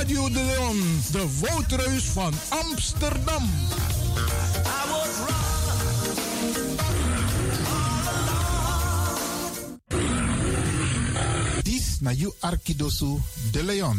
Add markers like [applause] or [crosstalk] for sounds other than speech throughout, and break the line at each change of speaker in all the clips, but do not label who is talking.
Radio de Leon, de woudreus van Amsterdam.
Dis na you Arkidosu de Leon.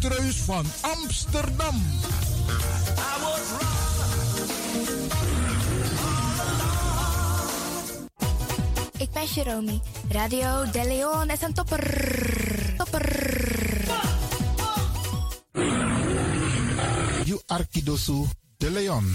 woudreus van Amsterdam.
Ik ben Jeromy. Radio De Leon is een topper. Topper.
You Arkidosu de Leon.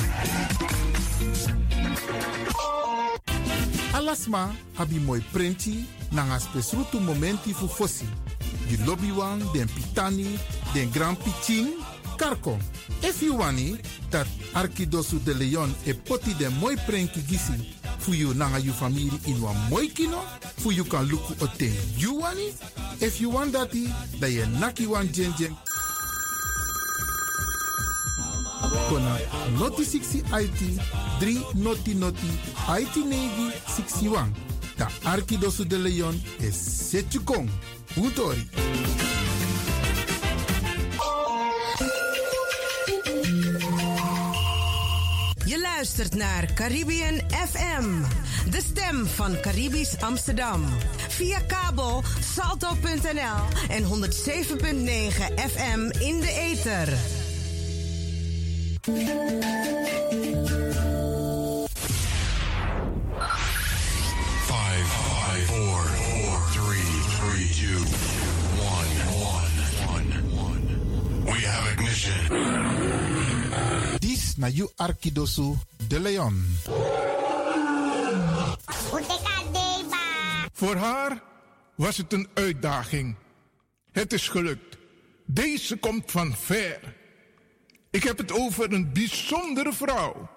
Alasma abi moi prenti nanga spesrutu momenti fu fosi. You lobby wan, den pitani, den grand pitin, karko. If you wani, dat Arkidosu de Leon e poti den moi prenki gisi fu you nanga you family in wan moi kino, fu you kan luku o ten you wani. If you want dati, da ye naki wan jen jen kona noti 60 IT 3 noti noti IT navy 61. Ta Arkidosu de Leon is Setjukong. Utori.
Je luistert naar Caribbean FM, de stem van Caribisch Amsterdam. Via kabel salto.nl en 107.9 FM in de ether.
Dis na you Arkidosu de Leon.
Voor haar was het een uitdaging. Het is gelukt. Deze komt van ver. Ik heb het over een bijzondere vrouw.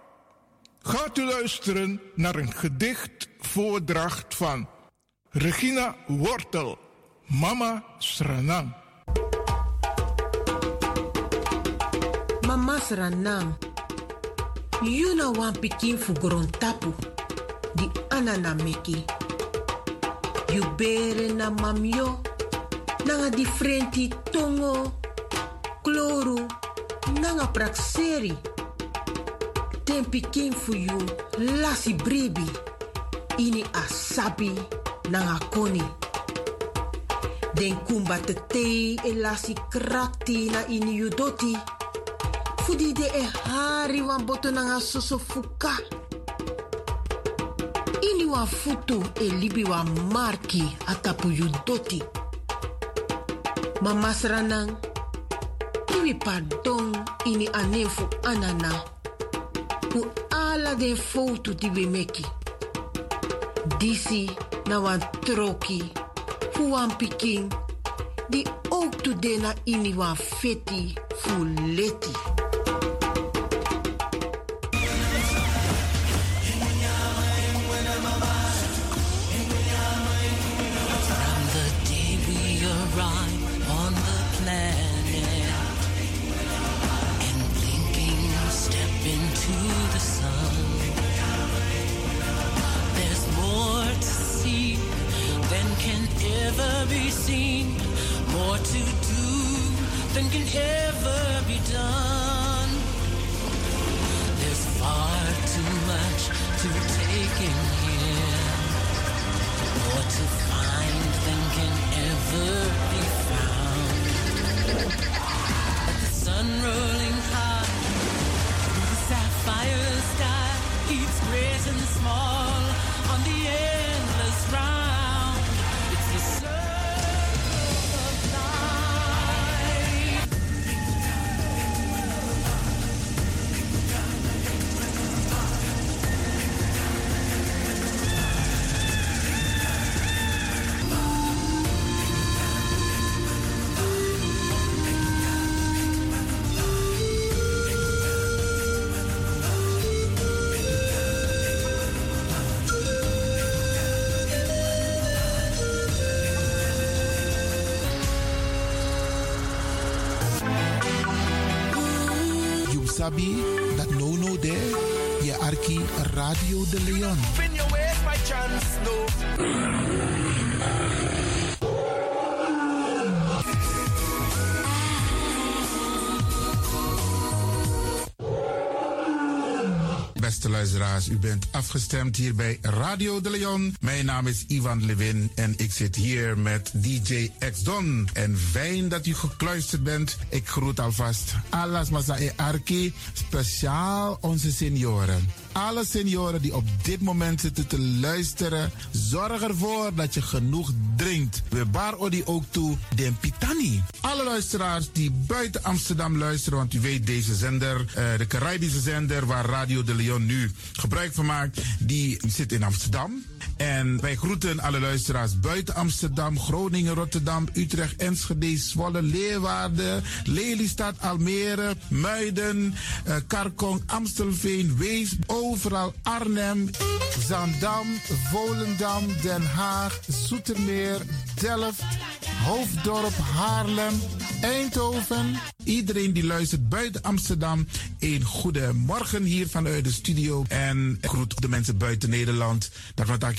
Gaat u luisteren naar een gedichtvoordracht van Regina Wortel, Mama Sranang.
Mama Sranang, you na wan pikin fu tapu, di anana meki. You bere na mamyo, nanga differenti tongo, kloru, nanga prakseri. Ten pikin fu you lasi bribi, ini asabi nanga koni. Den kumba te tei e lasi krakti na ini you doti. Fudi de e hari wan boto nanga soso fuka. Ini wan futu e libi wan marki atapu sranang, iwi pardon ini anefu anana. Fu ala den foto di we meki. Disi na wan troki, fu wan pikin, di ook tu de na ini wan feti fu leti.
De Leon.
Beste luisteraars, u bent afgestemd hier bij Radio de Leon. Mijn naam is Ivan Levin en ik zit hier met DJ X Don. En fijn dat u gekluisterd bent. Ik groet alvast Alas Masa e Arki, speciaal onze senioren. Alle senioren die op dit moment zitten te luisteren, zorg ervoor dat je genoeg drinkt. We bar odi ook toe den pitani. Alle luisteraars die buiten Amsterdam luisteren, want u weet deze zender, uh, de Caribische zender waar Radio de Leon nu gebruik van maakt, die zit in Amsterdam. En wij groeten alle luisteraars buiten Amsterdam, Groningen, Rotterdam, Utrecht, Enschede, Zwolle, Leeuwarden, Lelystad, Almere, Muiden, uh, Karkong, Amstelveen, Wees, overal Arnhem, Zandam, Volendam, Den Haag, Zoetermeer, Delft, Hoofddorp, Haarlem, Eindhoven. Iedereen die luistert buiten Amsterdam, een goede morgen hier vanuit de studio. En groet de mensen buiten Nederland. Daarvan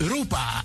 Europa.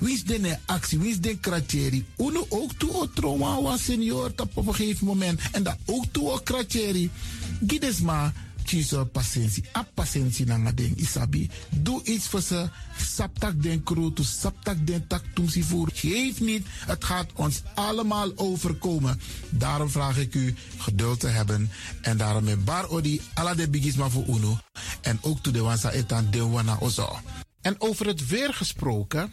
Wie is de actie? Wie is de kratjeri? Uno ook toe o trauma was senior op een gegeven moment. En dat ook toe o kratjeri. Gides maar kiezen patiëntie. A patiëntie na ding isabi. Doe iets voor ze. Saptak den kroto, saptak den tak voer. Geef niet. Het gaat ons allemaal overkomen. Daarom vraag ik u geduld te hebben. En daarom met bar odi ala de bigisma voor uno. En ook toe de wansa etan de wana ozo. En over het weer gesproken.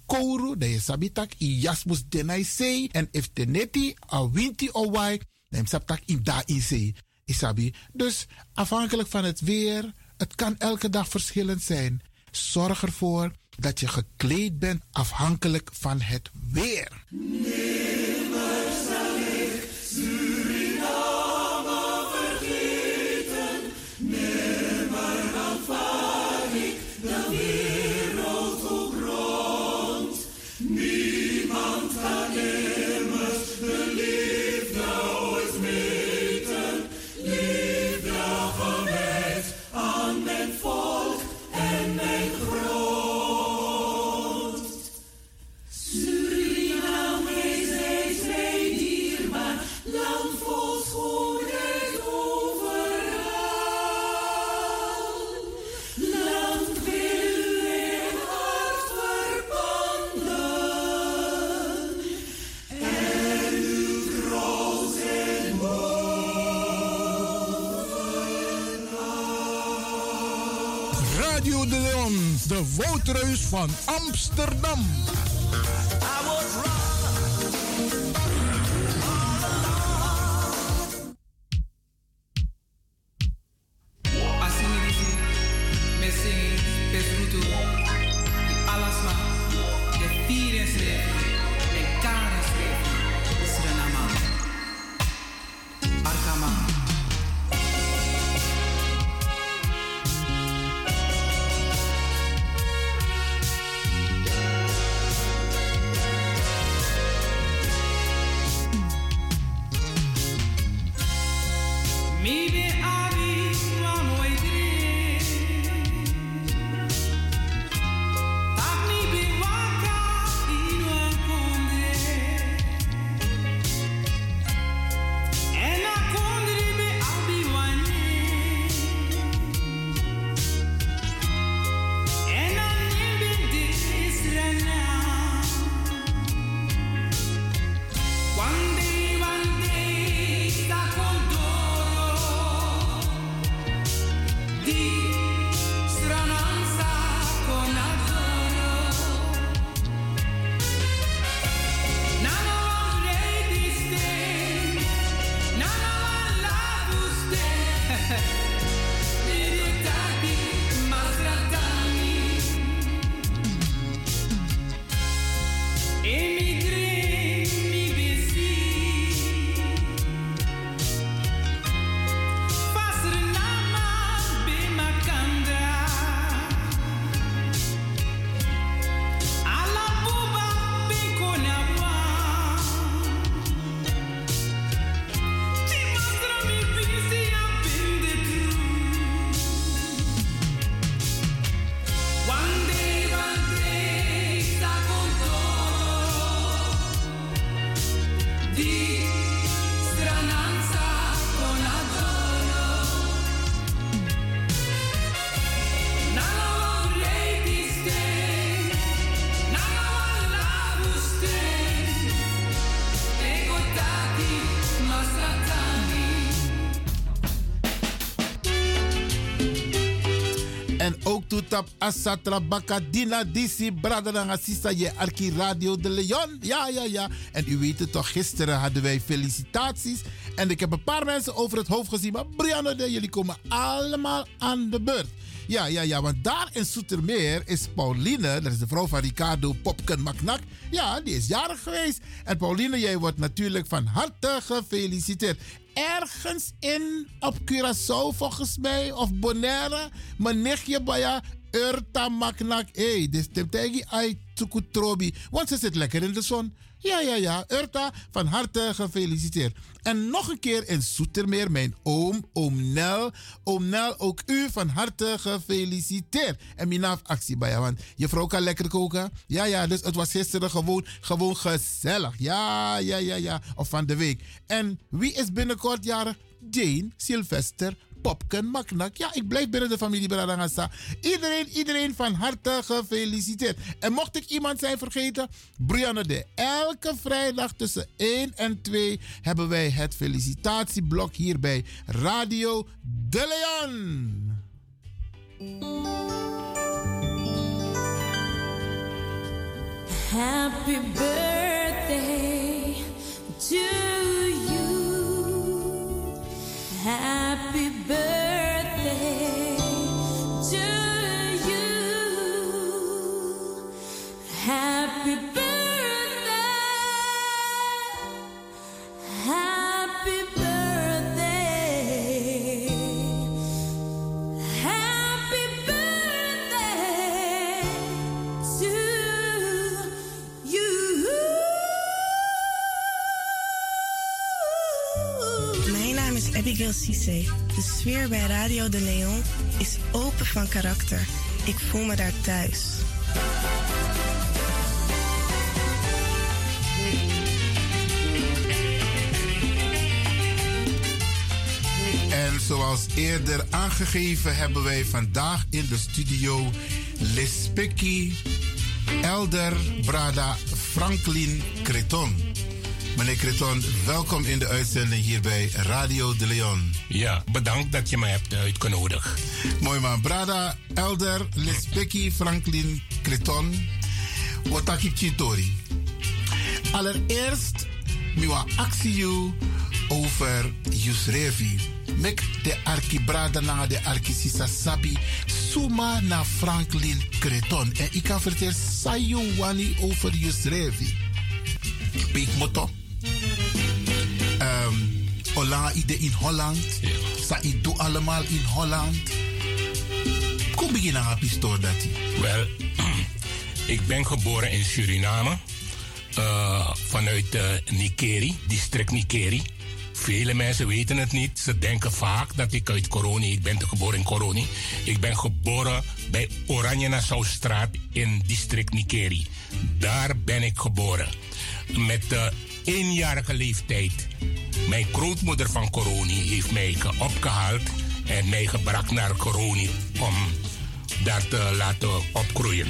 kouru, de sabitak i jasmus denai sei. En if teneti a winti o wai, dan sabtak i da i sei. Isabi. Dus afhankelijk van het weer, het kan elke dag verschillend zijn. Zorg ervoor dat je gekleed bent afhankelijk van het weer.
De Woudreus van Amsterdam.
Asatra Bakadina Disi assista je Arki Radio de Leon. Ja, ja, ja. En u weet het toch, gisteren hadden wij felicitaties. En ik heb een paar mensen over het hoofd gezien. Maar Brianna, jullie komen allemaal aan de beurt. Ja, ja, ja, want daar in Soetermeer is Pauline, dat is de vrouw van Ricardo Popken Maknak. Ja, die is jarig geweest. En Pauline, jij wordt natuurlijk van harte gefeliciteerd. Ergens in op Curaçao volgens mij, of Bonaire, mijn nichtje Baya, Urta Maknak. Hé, is Tegi Ai Tsukutrobi. Want ze zit lekker in de zon. Ja, ja, ja. Urta, van harte gefeliciteerd. En nog een keer in Soetermeer, mijn oom, oom Nel. Oom Nel, ook u van harte gefeliciteerd. En minaf actie bij jou, want je vrouw kan lekker koken. Ja, ja, dus het was gisteren gewoon, gewoon gezellig. Ja, ja, ja, ja. Of van de week. En wie is binnenkort jarig? Jane Sylvester Popken Maknak. Ja, ik blijf binnen de familie Bradangasa. Iedereen, iedereen van harte gefeliciteerd. En mocht ik iemand zijn vergeten, Brianne de. Elke vrijdag tussen 1 en 2 hebben wij het felicitatieblok hier bij Radio De Leon.
Happy birthday to. Happy birthday
De sfeer bij Radio de Leon is open van karakter. Ik voel me daar thuis.
En zoals eerder aangegeven hebben wij vandaag in de studio Lespeki Elder Brada Franklin Creton. Meneer Creton, welkom in de uitzending hier bij Radio de Leon.
Ja, bedankt dat je mij hebt uitgenodigd.
Mooi man. Brada Elder Lesbeki Franklin Creton. Wataki Chitori. Allereerst, miwa actie over Yusrevi. Mek de arkibrada na de arkisisa sabi. Suma na Franklin Creton. En ik kan vertellen, sayo wani over Yusrevi. Peek motto. Um, Ola ide in Holland. Sa allemaal in Holland. Kom beginnen aan pistool dat
Wel, [clears throat] ik ben geboren in Suriname. Uh, vanuit uh, Nikeri, district Nikeri. Vele mensen weten het niet. Ze denken vaak dat ik uit Coroni, ik ben geboren in Coroni. Ik ben geboren bij Oranje Nassaustraat in district Nikeri. Daar ben ik geboren. Met de eenjarige leeftijd. Mijn grootmoeder van Coroni heeft mij opgehaald en mij gebracht naar Coroni om daar te laten opgroeien.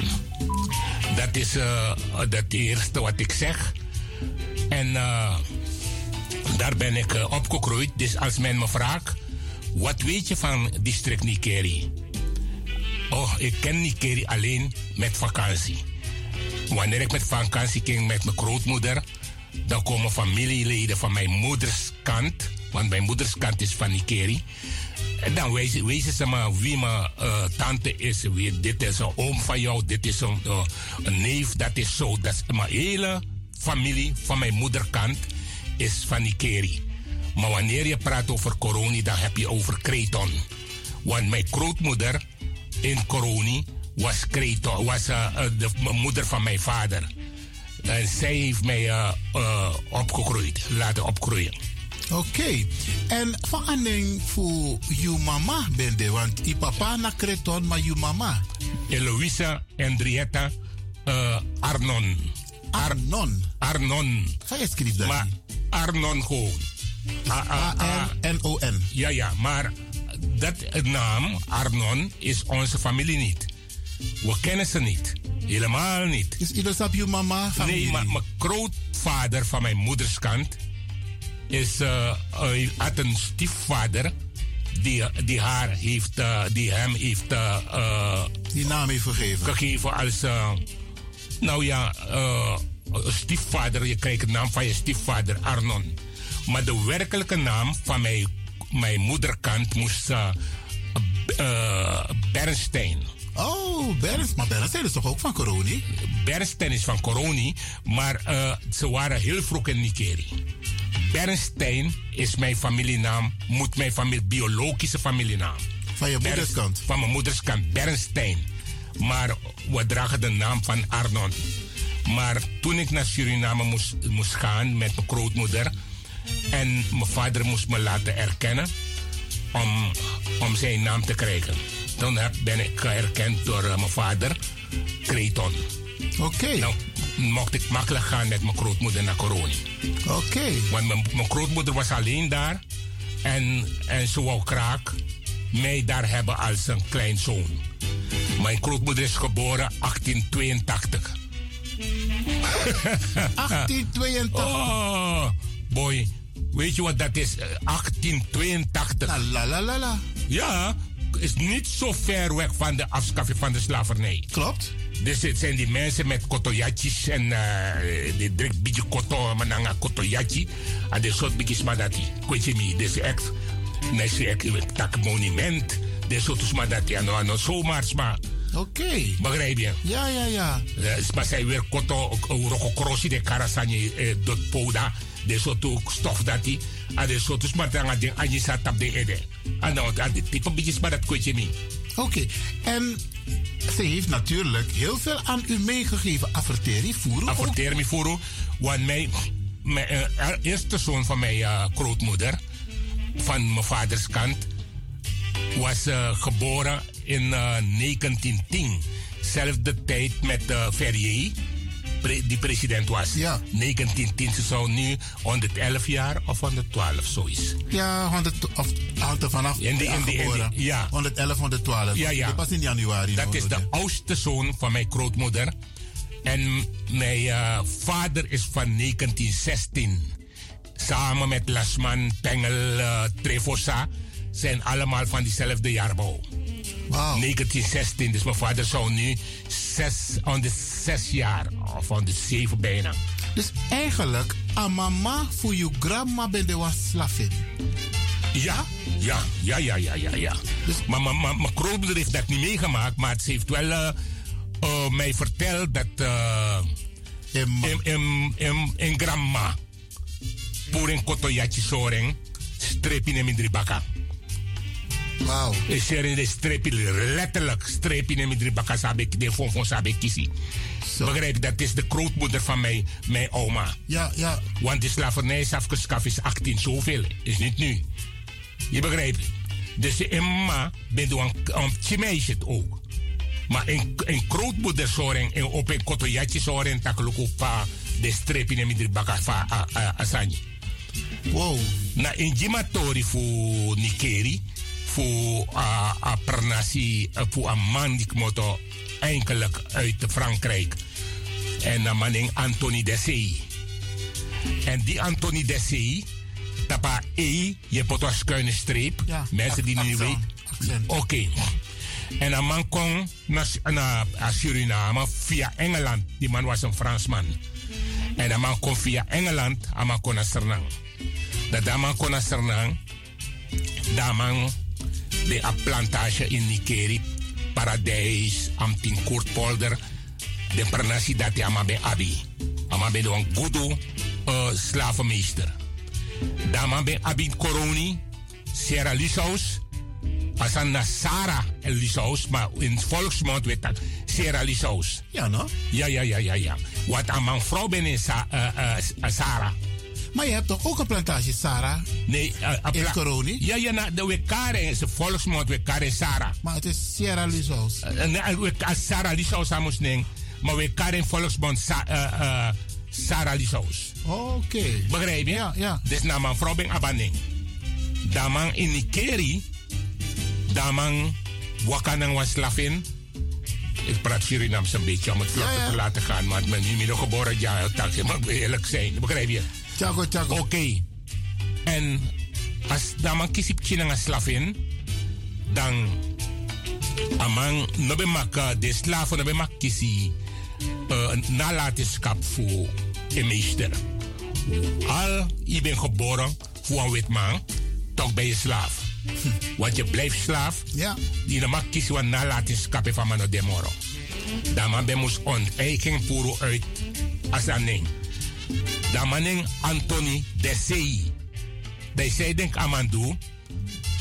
Dat is uh, het eerste wat ik zeg. En uh, daar ben ik uh, opgegroeid. Dus als men me vraagt, wat weet je van district Nikeri? Oh, ik ken Nikeri alleen met vakantie. Wanneer ik met vakantie ging met mijn grootmoeder, dan komen familieleden van mijn moeders kant, want mijn moeders kant is van Nikeri. En dan wezen, wezen ze me wie mijn uh, tante is. Wie, dit is een oom van jou, dit is een, een neef, dat is zo. Dat is mijn hele familie van mijn moederkant is van Nikeri. Maar wanneer je praat over Coroni, dan heb je over Kreton. Want mijn grootmoeder in Coroni was Kreton, was uh, de moeder van mijn vader. En zij heeft mij opgegroeid, laten opgroeien.
Oké. Okay. En verandering voor je mama bende, want je papa na Kreton, maar je mama.
Eloisa Henrietta uh, Arnon.
Arnon.
Arnon.
Ga je schrijven?
Maar Arnon gewoon.
A-R-N-O-N.
Ja, ja, maar dat naam, Arnon, is onze familie niet. We kennen ze niet. Helemaal niet.
Is ieder op je mama?
Familie? Nee, maar mijn grootvader van mijn moeders kant is, uh, uh, had een stiefvader die, die haar heeft, uh, die hem heeft
die naam heeft gegeven.
Gegeven als, nou ja, stiefvader. Je krijgt de naam van je stiefvader Arnon. Maar de werkelijke naam van mijn, mijn moederkant moest Bernstein.
Oh, Bernstein. Maar Bernstein is toch ook van Coroni?
Bernstein is van Coroni, maar ze waren heel vroeg in Nikeri. Bernstein is mijn familienaam, moet mijn familie, biologische familienaam.
Van je moederskant?
Van mijn moederskant, Bernstein. Maar we dragen de naam van Arnon. Maar toen ik naar Suriname moest, moest gaan met mijn grootmoeder. En mijn vader moest me laten erkennen om, om zijn naam te krijgen. Toen heb, ben ik erkend door uh, mijn vader, Creton.
Oké. Okay.
Nou, mocht ik makkelijk gaan met mijn grootmoeder naar Coroni.
Oké. Okay.
Want mijn, mijn, grootmoeder was alleen daar. En, en ze wou kraak mij daar hebben als een kleinzoon. Mijn grootmoeder is geboren 1882.
1882? [laughs]
oh, boy. Weet je wat dat is? 1882.
La la la la la.
Ja, is niet zo ver weg van de afschaffing van de slavernij.
Klopt.
Dus het zijn die mensen met kotoyatjes en uh, die drinkt beetje koto, mananga kotoyachi. En de soort beetje smadati. Weet je me, dus echt. Nasi ek tak monument. De soort smadati. En dan zomaar sma.
Oké. Okay.
Begrijp je?
Ja, ja, ja.
Uh, maar zij weer koto, rokokrosi de karasanje uh, dot poda. De soort stof dat die. En de soort ding aan je zat op de ede. En dan het type beetje smadat weet je me.
Oké. Okay. En ze heeft natuurlijk heel veel aan u meegegeven. Averteri Furu.
Averteri Furu. Want mijn, mijn uh, eerste zoon van mijn uh, grootmoeder, van mijn vaders kant, was uh, geboren in 1910. Zelfde tijd met Ferrier, pre, die president was.
Ja.
1910. Ze zou nu 111 jaar of 112 zoiets.
Ja, 100, of hangt er vanaf.
In de, in de, in de, ja.
111, 112.
Ja, ja.
Dat was in januari.
Dat is de oudste zoon van mijn grootmoeder. En mijn eh, vader is van 1916. Samen met Lasman, Pengel, eh, Trevosa zijn allemaal van diezelfde jaarbouw.
Wow.
1916, dus mijn vader zou nu zes, aan de zes jaar, of aan de zeven bijna.
Dus eigenlijk, a mama voor je grandma ben de was slavin.
Ja, ja, ja, ja, ja, ja. ja. Maar maar- mijn grootmoeder heeft dat niet meegemaakt, maar ze heeft wel eh, eh, mij verteld dat eh in, in, in, in grandma, voor een kotoyatje soreng, streepje in drie baka.
Wauw.
Is er in de streepje, letterlijk streepje in drie baka, sabe ik de fon fon sabe kisi. Begrijp je, dat is de grootmoeder van mijn, mijn oma.
Ja, ja.
Want de slavernij is afgeschaft is 18 zoveel, is niet nu. Je begrijpt? Dus emma ben je een, een meisje het ook. Maar een, een grootmoeder zoren en op een kotojatje op uh, de streep in de baka van uh, uh, Asani.
Wow.
Na in Jimatori voor Nikeri, voor uh, a pernasi, uh, voor een man die moto enkelijk uit Frankrijk. En een man in Anthony Dessay. En die Anthony Dessay, tapa E, je pot een schuine streep.
Ja,
Mensen die
accent,
weten. Oké. En een man kwam naar, naar Suriname via Engeland. Die man was een Fransman. En een man kwam via Engeland, een man kon naar Sernang. Dat man kon naar Sernang, dat man de a plantage in Nikeri, Paradijs, Amtin Koortpolder, de pernasi dat ama bij Abi. Ama bij een goede uh, slavenmeester. Dat man bij Abi Coroni, Sierra Lisaus, Asan na Sara Lisaus, maar in volksmond weet dat Sierra Lisaus.
Ja, no?
Ja, ja, ja, ja, ja. Wat aan mijn vrouw ben in Sa uh, uh, Sara.
Maar je hebt toch ook een plantage, Sarah?
Nee, uh,
In Coroni?
Ja, ja, na, de Wekare is de volksmond Wekare Sara.
Maar het is Sierra Lisaus.
Uh, nee, we- als Sara Lisaus samus ning, maar Wekare in volksmond Sa, uh, uh, Sara Lisaus.
Oké.
Begrijp je?
Ja, ja.
Dus na mijn vrouw ben abaning. Damang in Nikeri, damang wakanang was slavin. Ik praat Surinaams een beetje om het vlot te laten gaan, maar ik ben niet meer geboren. Ja, dank maar ik wil eerlijk zijn. Begrijp je?
Tjago, tjago.
Oké. En als damang kisip chinang als slavin, dan amang no be mak uh, de slaven no be mak kisi uh, nalatenschap voor een meester. Al je bent geboren voor een wit man, toch ben je slaaf. Want je blijft slaaf.
Ja.
Die no mak kisi wat nalatenschap van mano demoro. Dan man be moest onteiken puro uit als een ding. Dan maning Anthony Dessay. Dessay denk amandu.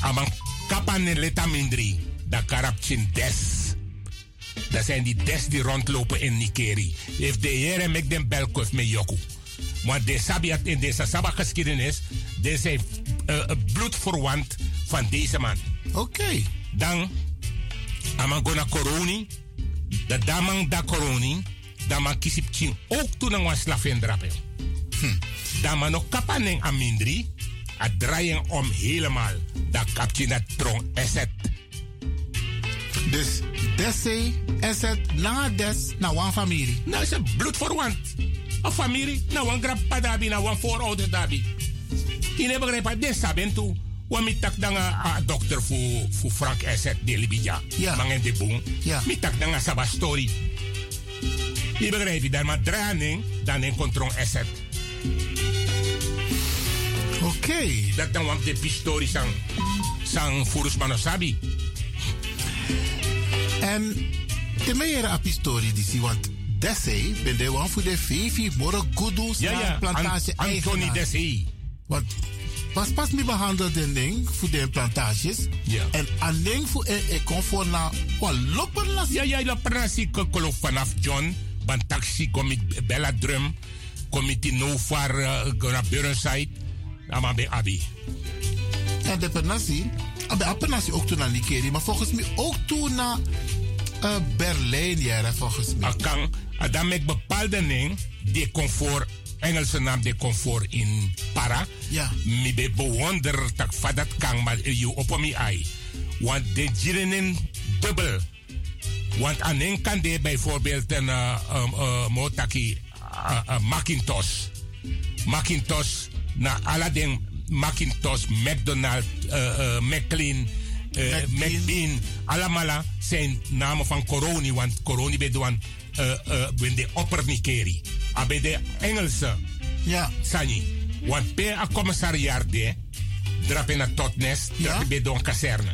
Aman kapan leta mindri. Da karapchin des. Dat zijn die des die rondlopen in Nikeri. If de heren mek den belkof me joku. Want de sabiat in deze sabbat geschiedenis. Deze zijn uh, bloedverwant van deze man.
Oké.
Dan, aman gona koroni. De damang da koroni. Daman kisip ook toen een slavin drapen. Hm. Daman nog kapanen amindri. A draaien om helemaal. Dat kapje dat trong eset.
Dus Desse, Esset, Lange Des, naar een familie.
Nou, is een bloedverwant. Een familie, nou een grandpa dabi, nou een voorouders dabi. Je hebt begrepen, dit saben toe. Want ik tak dan een dokter voor voor Frank Esset de Libija.
Ja.
Mangen de boom.
Ja.
Ik tak dan een sabba story. Je begrijpt, dan maar draaien, dan een controle Esset.
Oké.
Dat dan want de pistori sang sang furus manosabi.
En de meere apistori die zie, want Desse ben de one voor de Vivi, Moro Gudus,
Ja, ja.
plantage
An- Anthony. Dessay.
Want pas pas me behandeld den ding voor de plantages.
Ja.
En alleen voor een e comfort na wat lopen las.
Ja, ja, la prasi vanaf John. Ban taxi komit Bella Drum. In no far uh, naar Burnside. Ama be abi.
En de penasi, de penasi ook toen naar Nikeri, maar volgens mij ook toen naar uh, Berlijn, ja, volgens mij.
Akang, adam mek bepaalde ding. De comfort, Engelse naam de comfort in para.
Ja.
Mi be bewonder tak vadat kang maar you op mi ai. Want de jirenen dubbel. Want aan kan de bijvoorbeeld een uh, um, uh, motaki uh, uh, Macintosh. Macintosh na Aladdin Macintosh, McDonald's, uh, uh, McLean, uh, McBean. Allemaal zijn namen van Coroni. Want Coroni bedoelt uh, uh, de oppernikeri. Abe de Engelse.
Ja.
Sani. Want per a commissariaat de, drap in een totnest,
Ja.
drap bij een kazerne.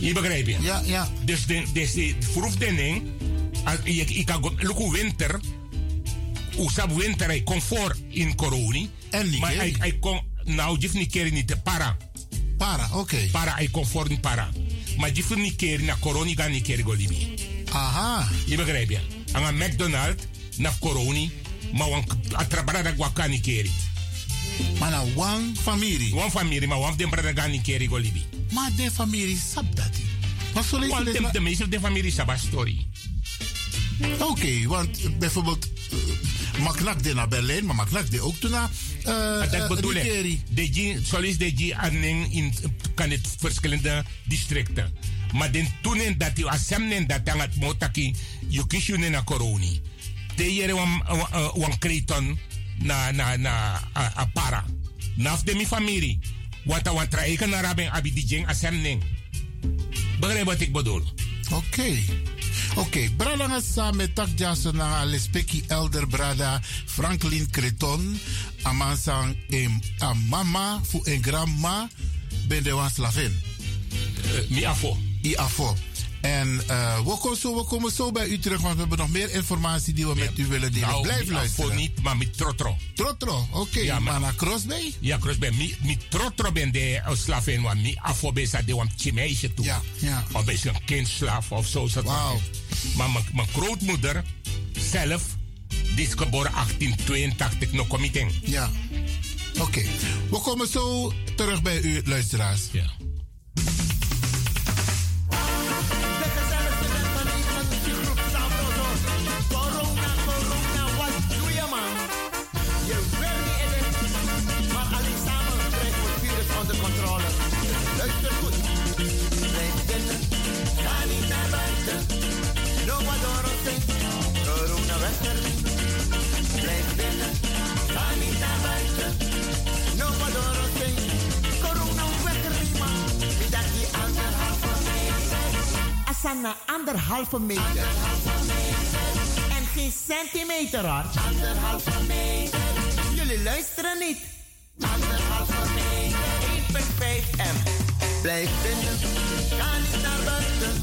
Je begrijpt je?
Ja, ja.
Dus de, dus de vroeg de ding, ik kan winter, hoe sab winter comfort in coroni.
En niet
Maar hij, hij kon, nou, je niet keren niet te para.
Para, oké.
Para, hij comfort niet para. Maar je niet keren na coroni gaan niet keren go libi.
Aha.
Je begrijpt je? Aan een McDonald's, na coroni, maar wan a trabara da gwa kan niet keren.
Maar nou, one familie.
One familie, maar wan den brada gaan niet keren go libi.
Maar de familie sap dat. Je
Want
dit
de,
na-
de meeste de familie saba story.
Oké, want eh, bijvoorbeeld uh, Maknak de naar Berlijn, maar Maknak de ook toen naar uh,
dat bedoel ik. De G, zoals de G aanneemt in kan het verschillende districten. Maar den toen en dat je assemnen dat aan het motaki, je kies je na coroni. De jere wan wan kreton na na na a, a para. Naf de mi familie. Wat wan traeken naar raben abi die jeng assemnen. Begrijp wat ik bedoel?
Oké. Oké, nga samen tak jaso na lespeki elder brada Franklin Creton. Amansang em a mama fu en grandma ben de wan slavin.
mi afo.
I afo. En eh, we, komen zo, we komen zo bij u terug, want we hebben nog meer informatie die we met u willen delen.
Nou,
Blijf luisteren.
afo niet, maar met trotro.
Trotro, oké.
Ja, maar-
naar Crossbay?
Ja, Crossbay. Mi, mi trotro ben de uh, slaven, want mi afo ben sa de wan chimeisje toe.
Ja, ja.
Of een kindslaaf of zo.
Wauw.
Maar mijn- grootmoeder zelf, die is geboren 1882, nog kom ik in.
Ja. Oké. We komen zo terug bij u, luisteraars.
Ja.
Asana anderhalve meter. En geen centimeter hoor. Anderhalve meter. Jullie luisteren niet. Anderhalve meter. 1,5 m. Blijf binnen. Ga niet naar buiten.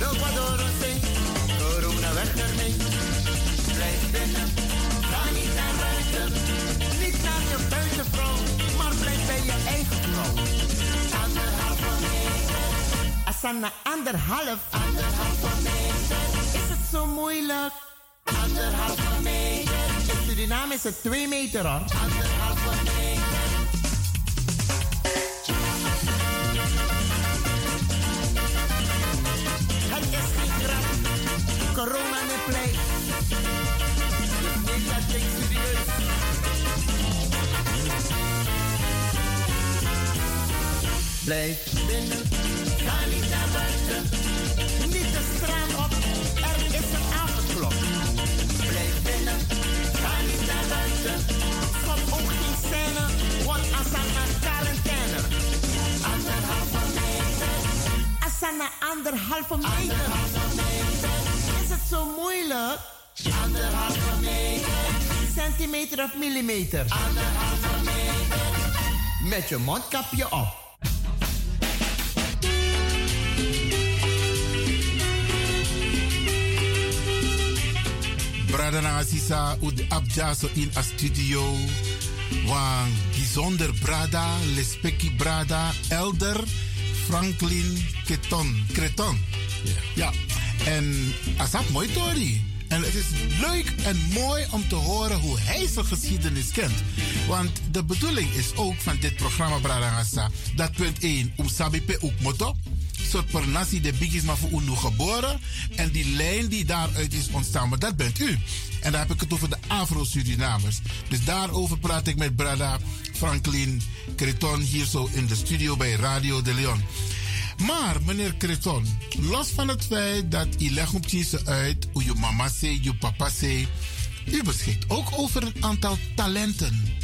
Loop maar door ons heen. Corona weg ermee. Blijf binnen. Asana anderhalf. Anderhalve meter. Is het zo moeilijk? Anderhalve meter. In Suriname is het 2 meter hoor. Anderhalve meter. Het is geen grap. Corona ne play. Blijf binnen. Ga niet naar buiten. Niet de straat op. Er is een avondklok. Blijf binnen. Ga niet naar buiten. Van ook geen scène. Want Asana quarantaine. Anderhalve meter. Asana anderhalve meter. Is het zo moeilijk? Anderhalve meter. Centimeter of millimeter? Anderhalve meter. Met je mondkapje op.
Brada na Asisa ud abjaso in a studio. Wan bijzonder brada, lespeki brada, elder Franklin Keton. Kreton. Ja. En asap mooi tori. En het is leuk en mooi om te horen hoe hij zijn geschiedenis kent. Want de bedoeling is ook van dit programma Brada Asa dat punt 1, Umsabi pe ook motto soort per nasi de biggies maar voor UNO geboren. En die lijn die daaruit is ontstaan, maar dat bent u. En daar heb ik het over de Afro-Surinamers. Dus daarover praat ik met Brada Franklin Creton hier zo in de studio bij Radio de Leon. Maar, meneer Creton, los van het feit dat u legt op ze uit hoe je mama zei, je papa zei, u beschikt ook over een aantal talenten.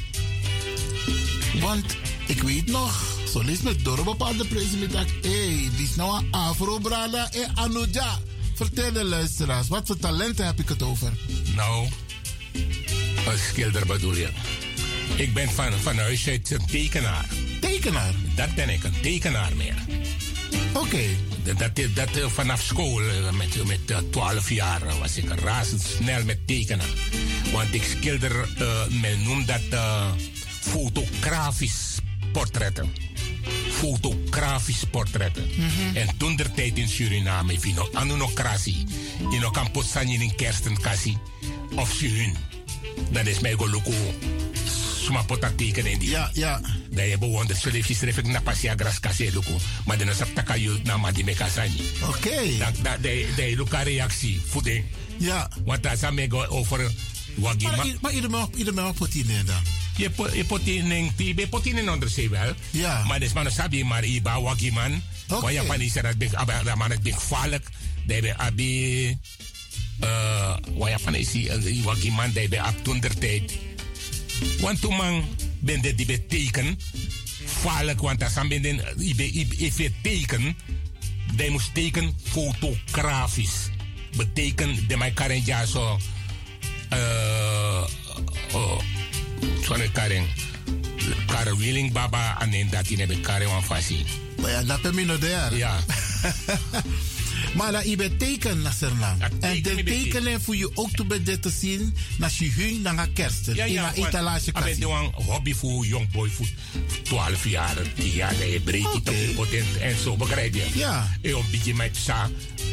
Want ik weet nog, zo lees met door bepaalde president dat hé, die is nou een afro-brada en anoja. Vertel de luisteraars, wat voor talenten heb ik het over?
Nou, een schilder bedoel je. Ik ben van, van huis uit een tekenaar.
Tekenaar?
Dat ben ik, een tekenaar meer.
Oké.
Dat, dat, dat, eh, vanaf school, eh, met, met eh, 12 jaar, eh, was ik razendsnel met tekenen. Want ik schilder, eh, men noemt dat fotografisch portretten. Fotografisch portretten. En toen der tijd in Suriname, vino anunokrasi, in een kamposanje in kerstenkassie, of Surin. Dat is mij gelukkig. Suma pota tekenen in die.
Ja, ja.
Dat je bewondert, zo leef je schrijf ik na passia gras kase luku. Maar dan is het taka je na ma di mekasani.
Oké.
Dat dat de de luka reactie voeding.
Ja.
Want dat is me go over wagima.
Maar, i- maar ieder man ieder man pot in dan.
Je po- je potining ti be potining onder zee wel.
Ja.
Maar des man sabi maar iba wagiman.
Oké.
Want je van is dat big aba dat man het big gevaarlijk. Dat be abi eh wat van is die wagiman dat be ab toen der tijd. Want toen man ben de die beteken gevaarlijk want als aan ben den ibe ibe teken dat moest teken fotografisch. Betekent de mij karen ja zo eh oh zo'n karen karen willing baba en dat in hebben karen van fasi.
Ja, dat ik daar.
Ja.
Maar dat je betekent naar Sernang. En de tekenen voor je ook te te zien, naar je hun naar kerst.
Ja,
in
ja.
een etalage
Ik ben een hobby voor jong boy voor 12 jaar, 10 jaar, dat je het op potent en zo, begrijp je?
Ja.
En een beetje met sa,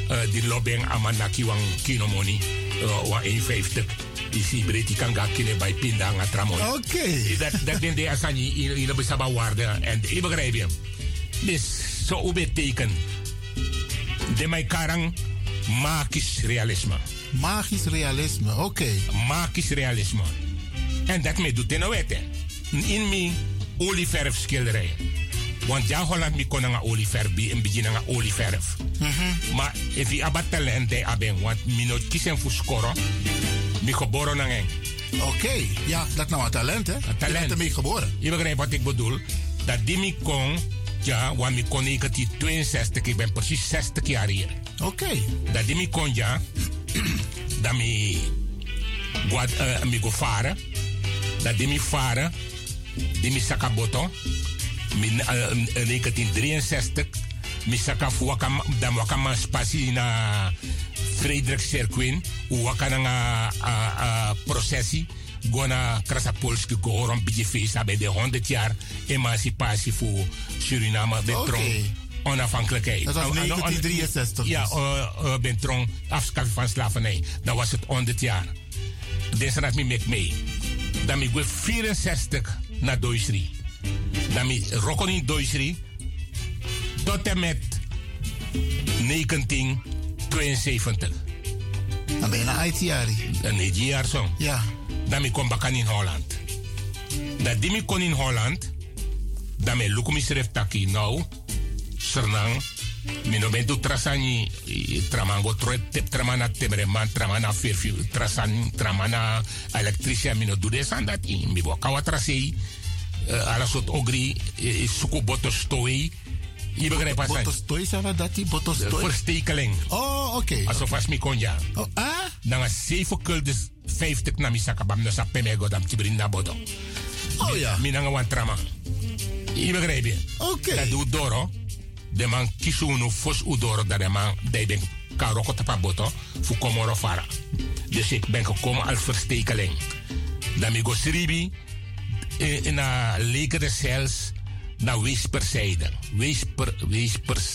eh, die lobbing amanaki wang kinomoni, wang 150. Die si breedte kan gaan kunnen bij pinda aan tramon.
Oké.
Dat, dat den de asani in in de besaba waarde en je begrijp je? Dus zo betekent de mijn karang magisch realisme.
Magisch realisme, oké.
Magisch realisme. En dat me doet in de wet. In mijn. Want ja, Holland mi kon een olieverf bij een begin een olieverf. Maar if je abat talent aben, want mi no kiezen voor scoren, mi geboren naar een.
Oké, ja, dat nou een talent, hè? Je
talent.
bent ermee geboren.
Je begrijpt wat ik bedoel? Dat die mi kon, ja, want mi kon ik het die 62, ik ben precies 60 jaar hier.
Oké.
Dat die mi kon, ja, [clears throat] dat mi, guad, uh, mi go varen, dat die mi varen, die mi saka boto, mi, uh, uh, 1963, mi saka fu waka, dan waka man spasi na Frederik Serquin, u waka na nga uh, processie, gona Krasapolski go horon beetje feest bij de 100 jaar emancipatie voor Suriname, de tron onafhankelijkheid.
Dat was
Uh, uh,
1963
Ja,
dus.
uh, uh, ben tron afschaffing van slavernij. Dat was het 100 jaar. Deze raad me mee. Dan mi go 64 naar Duitsland. Dan mi rokken in Duitsland tot en met 1972.
Dan ben je IT jaar.
Een jaar zo.
Ja.
Dan kom bakan in Holland. Dat die mi kon in Holland. Dan mi lukum is ref taki nou. Sernang. Mi no ben tu trasani tramango tep tramana temere man tramana ferfi trasan tramana elektricia mi no do des aan dat in mi bo kawa trasei uh, ala sot ogri uh, suku boto stoi je begrijpt wat ik
Botos toy, zei wat dat die? Botos
De
toy?
verstekeling.
Oh, oké.
Alsof als mi kon ja.
Oh, ah?
Dan is 7 kuldes 50 na mi sakabam no sa pemego dam tibrin na bodo.
Oh ja.
Mi nanga wan trama. Je begrijp je?
Oké.
Dat doet doro. De man kisu no fos u doro dat de man de ben karoko tapa boto fu komoro fara. Dus ik ben gekomen als verstekeling. Dan mi go sribi eh, in een lekere cels naar weesperzijde. Weesper, weespers,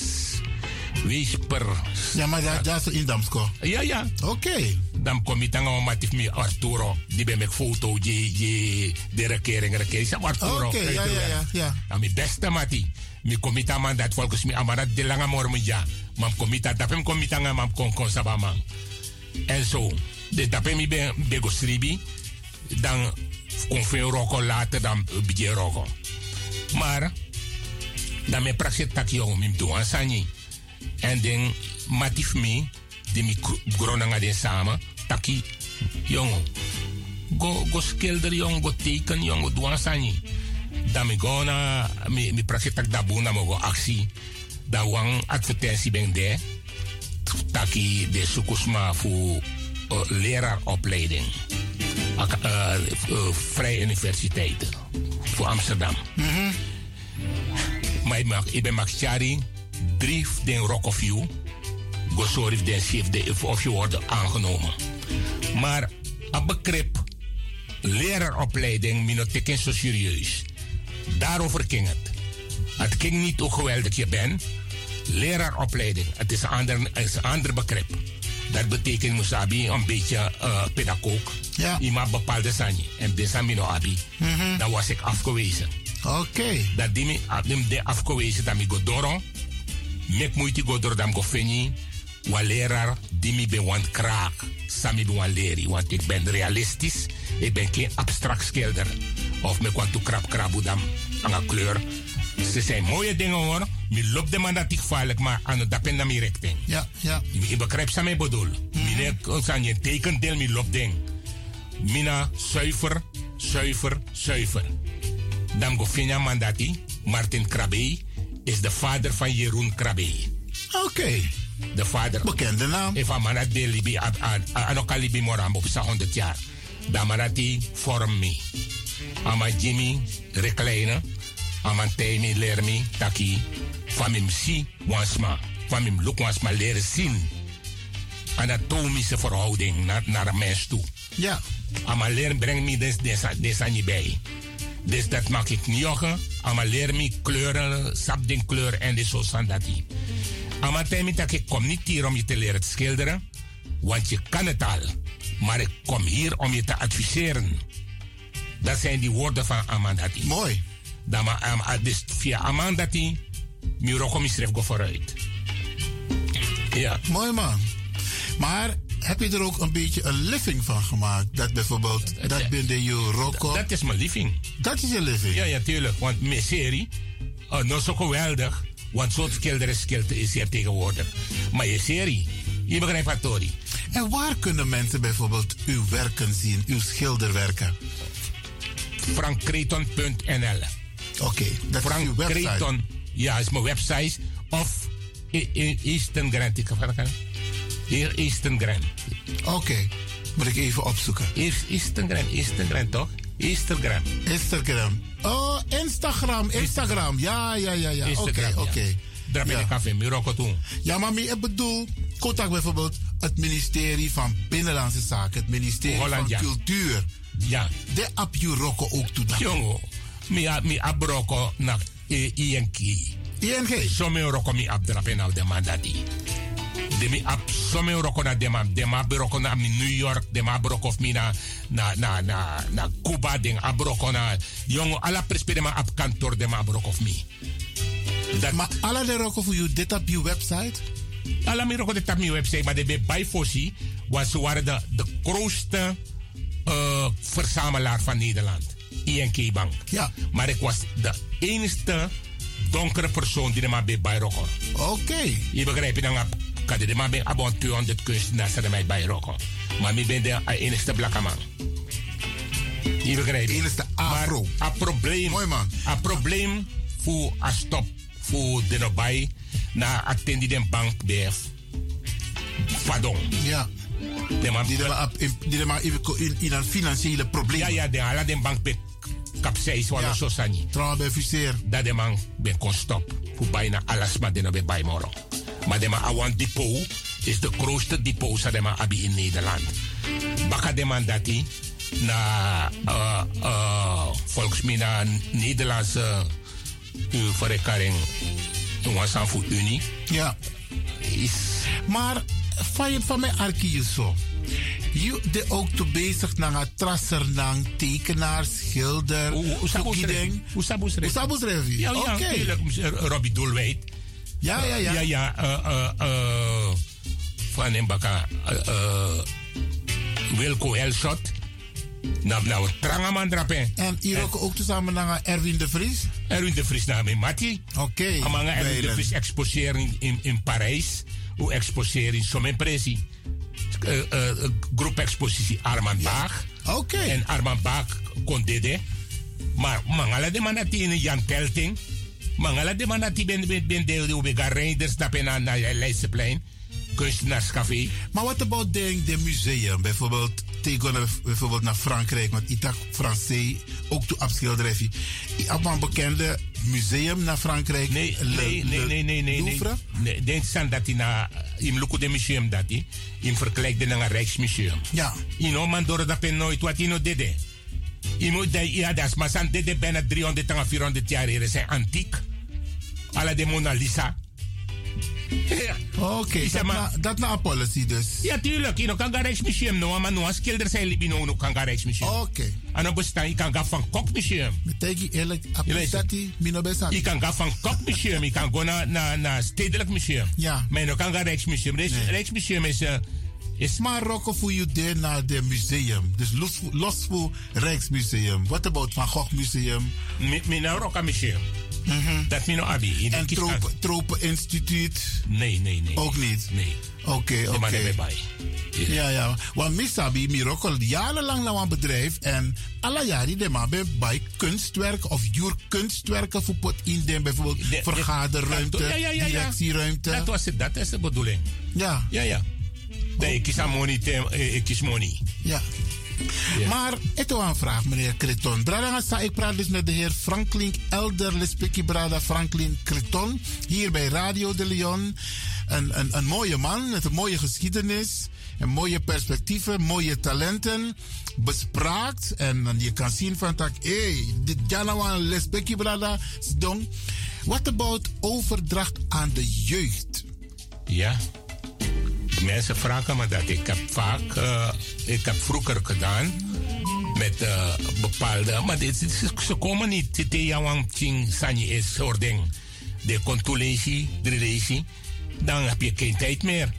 weesper.
Ja, maar dat, dat is in Damsko.
Ja, ja.
Oké.
Dan kom je dan met me Arturo. Die ben ik foto, je, je, de regering, regering. Zeg Arturo.
Oké, ja, ja, ja, ja.
Nou, mijn beste mati. Mi komita man dat volgens mij amarat de lange morgen ja. Mam komita, dat hem komita nga mam kon kon. En zo. Dus dat ben sribi. Dan kon veel roko later dan uh, bijje roko. Maar Dan me praksit tak jong mim doan sanyi. En den matif mi, di mi grona nga den samen, taki jongen. Go, go skilder jong, go teken jong, go doan sanyi. Dan na, mi, mi praksit tak na mo go actie. Dan wang ben de. Taki de sukusma fu uh, uh, Vrije Universiteiten voor Amsterdam. Maar ik, ben Max Chari, drie den Rock of You. Go sorry den chef de of je wordt aangenomen. Maar een begrip, leraaropleiding, minoteken zo serieus. Daarover ging het. Het ging niet hoe geweldig je bent. Leraaropleiding, het is een is een ander begrip. Dat betekent Musabi een beetje uh, pedagoog.
Ja.
Iemand bepaalde sanje. En Besamino Abi.
Mhm.
Dan was ik afgewezen.
Oké.
Dat die me abdim de afgewezen dat ik go doro. Mek moeite go doro dan go feni. Wa leraar die be want kraak. Sami be want leri. Want ik ben realistisch. Ik ben geen abstract schilder. Of me want to krap krabu dam. Aan kleur. Ze zijn mooie dingen hoor. Mi loopt de man dat ik gevaarlijk, maar aan het dapen naar mijn richting.
Ja, ja.
Ik begrijp ze mij bedoel. Mine zijn je tekendeel, mi loopt ding. Mina zuiver, zuiver, zuiver. Dan go finja mandati, Martin Krabbe is de vader van Jeroen Krabbe.
Oké.
De vader.
Bekende naam.
Even manat de libi, anoka libi moram op 100 jaar. Dan manati vorm me. Ama Jimmy reclinen. Ama Temi leer me taki. Van mim si wansma. Van mim look wansma leren zien. Anatomische verhouding naar, naar een mens toe.
Ja.
Ama leer breng me des, des, des aan je bij. Dus dat maak ik niet jochen. Ama leer me kleuren, sapding kleur en de zo sandati. Ama temi dat ik kom niet hier om je te leren schilderen. Want je kan het al. Maar ik kom hier om je te adviseren. Dat zijn die woorden van Amandati.
Mooi.
Dan maar, um, dus via Amandati, Miroko misref go vooruit. Ja.
Mooi man. Maar heb je er ook een beetje een living van gemaakt? Dat bijvoorbeeld, dat ben je Rocco.
Dat is mijn living.
Dat is je living?
Ja, ja, tuurlijk. Want mijn serie, uh, nog zo geweldig. Want zo'n schilder is hier tegenwoordig. Maar je serie, je begrijpt wat, Tori.
En waar kunnen mensen bijvoorbeeld uw werken zien, uw schilderwerken?
frankkreton.nl
Oké, dat is uw website.
Kreton, ja, is mijn website. Of i- i- Eastern Grand. Ik ga Eastern Grand.
Oké, moet ik even opzoeken.
Eerst Eastern Grand, Eastern Grand toch? Instagram.
Instagram. Oh, Instagram, Instagram. Ja, ja, ja, ja. Oké,
ja.
oké.
Drap in de café, Miroko toen.
Ja, maar ik bedoel, contact bijvoorbeeld het ministerie van Binnenlandse Zaken, het ministerie
Holland, ja.
van Cultuur.
Ja.
De ap je roko ook toe.
Jongen, mi a- mi abroko na INK.
ING?
Zo mi roko mi abdrap en de mandati. De mi ab, zo mi roko na de ma, de ma broko na mi New York, de ma broko of mi na, na, na, na, na Cuba, de abroko na, jongen, alla prespere ma ab kantor de ma broko of mi. Dat,
maar alla de roko voor u, dit op je website?
Alla mi roko dit op mijn website, maar de bij bijfossi, was waren de, de grootste eh, verzamelaar van Nederland. INK Bank.
Ja.
Maar ik was de enige donkere persoon die er maar bij bijrokken.
Oké.
Je begrijpt dan, kan je maar bij abon 200 kunstenaars er mij bijrokken. Maar ik ben de enige blakke man. Je begrijpt?
De enige afro.
Maar een probleem.
Mooi man.
Een probleem voor een stop voor de nabij na attendi den bank bij Fadon.
Ja.
De man,
Die er maar in- er in, in een financiële probleem.
ja, ja, de ala den bank bij kapseis, wat
Ja.
zo sani.
Trouw bij fuseer.
dat de man ben kon stop voor bijna alles maar de bij moro. Maar de man Awan Depot is de grootste depot dat de man abi in Nederland. Baka de man dat na uh, uh, volgens mij na Nederlandse uh, verrekking was aan voor Unie.
Ja.
Is
Maar van, je- van mijn archie zo. Je de ook te bezig naar een trasser, naar een tekenaar, schilder. Cookie ding.
Ja, ja, tuurlijk. Robbie Doelwijd.
Ja, ja, ja.
Ja, ja. eh, eh, eh, van eh, eh, Wilco Elshot. Nou, nou, tranga man drapen.
En hier ook, ook samen naar Erwin de Vries?
Erwin de Vries naar mijn Mati.
Oké. Okay,
Erwin de Vries exposeren in, in, in Parijs. Hoe exposeren in Somme Presi. Uh, uh, groep expositie Armand ja. Baag.
Oké. Okay.
En Armand Baag kon dit. Maar mangala de manati in Jan Telting. Mangala de manati ben ben ben de Ubega Raiders dat ben aan naar Leidseplein. Kunstenaarscafé.
Maar wat about de, de museum? Bijvoorbeeld tegen bijvoorbeeld naar Frankrijk, want dacht Fransé ook toe afschilderen. Ik heb een bekende museum naar Frankrijk.
Nee, nee, nee, nee, nee, nee.
Louvre?
Nee, denk aan dat hij naar in Luco de museum dat hij in vergelijking naar een Rijksmuseum.
Ja.
Je know man door dat pen nooit wat je nou deed. Je moet dat ja dat maar zijn dit bijna 300 en 400 jaar hier zijn antiek. Alla de Mona Lisa.
Ja. Oké, okay, dat, na, dat na policy dus.
Ja, tuurlijk. Je kan gaan Rijksmuseum no, maar no, schilder zijn libino no kan gaan Rijksmuseum.
Oké. Okay.
En dan bestaan, je kan gaan van Kokmuseum.
Betekent eerlijk, appreciati, mino bestaan.
Je kan gaan van Kokmuseum, je kan gaan naar, naar Stedelijk Museum.
Ja.
Maar je kan gaan Rijksmuseum. Rijks, nee. Rijksmuseum is... Uh,
is maar rokken voor je deel naar de museum. Dus los, los voor Rijksmuseum. What about Van Gogh Museum?
Mijn rokken museum. Mm -hmm. Dat min abi.
En Tropen, Tropen Instituut?
Nee, nee, nee.
Ook niet?
Nee.
Oké, oké.
Okay.
Yeah. Ja, ja. Want misabi, Miracle, jarenlang naar een bedrijf en alle jaren de man bij kunstwerk of juur kunstwerken voor pot in de bijvoorbeeld de, vergaderruimte,
ja, ja, ja,
directieruimte.
Dat was het, dat is de bedoeling.
Ja.
Ja, ja. Nee, ik kies money, ik kies money.
Ja. Yeah. Maar het is een vraag, meneer Creton. Brada, ik praat dus met de heer Franklin Elder Lespeki Brada Franklin Creton. Hier bij Radio de Leon. Een, een, een mooie man met een mooie geschiedenis. En mooie perspectieven, mooie talenten. Bespraakt. En, en je kan zien van tak, hé, hey, dit Janawan Lespeki Brada. What about overdracht aan de jeugd?
Ja. Mensen vragen me dat. Ik heb vaak, uh, ik heb vroeger gedaan met uh, bepaalde, maar dit, ze komen niet. Is jouw ting sanji is soort ding. De contolesie, de relatie, dan heb je geen tijd meer.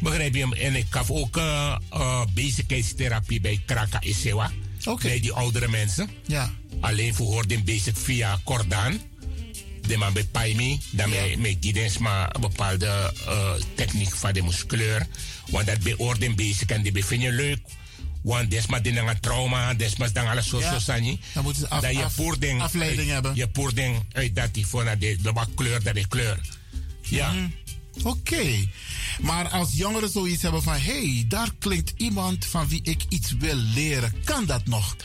Begrijp je? En ik gaf ook uh, bezigheidstherapie bij Kraka Isewa.
Okay.
Bij die oudere mensen.
Ja.
Alleen verhoorde bezig via Cordaan de man bij Paimi, dan met guidance maar een bepaalde uh, techniek van de musculeur. Want dat beoordelen bezig en die bevinden leuk. Want desma din een trauma, desma dan alles zo zo sani.
Dan moeten ze af,
dat je
af,
poording,
afleiding
uit,
hebben.
Je poording uit dat die voor de, de wat kleur, dat de kleur. Ja.
Mm. Oké. Okay. Maar als jongeren zoiets hebben van... hé, hey, daar klinkt iemand van wie ik iets wil leren. Kan dat nog?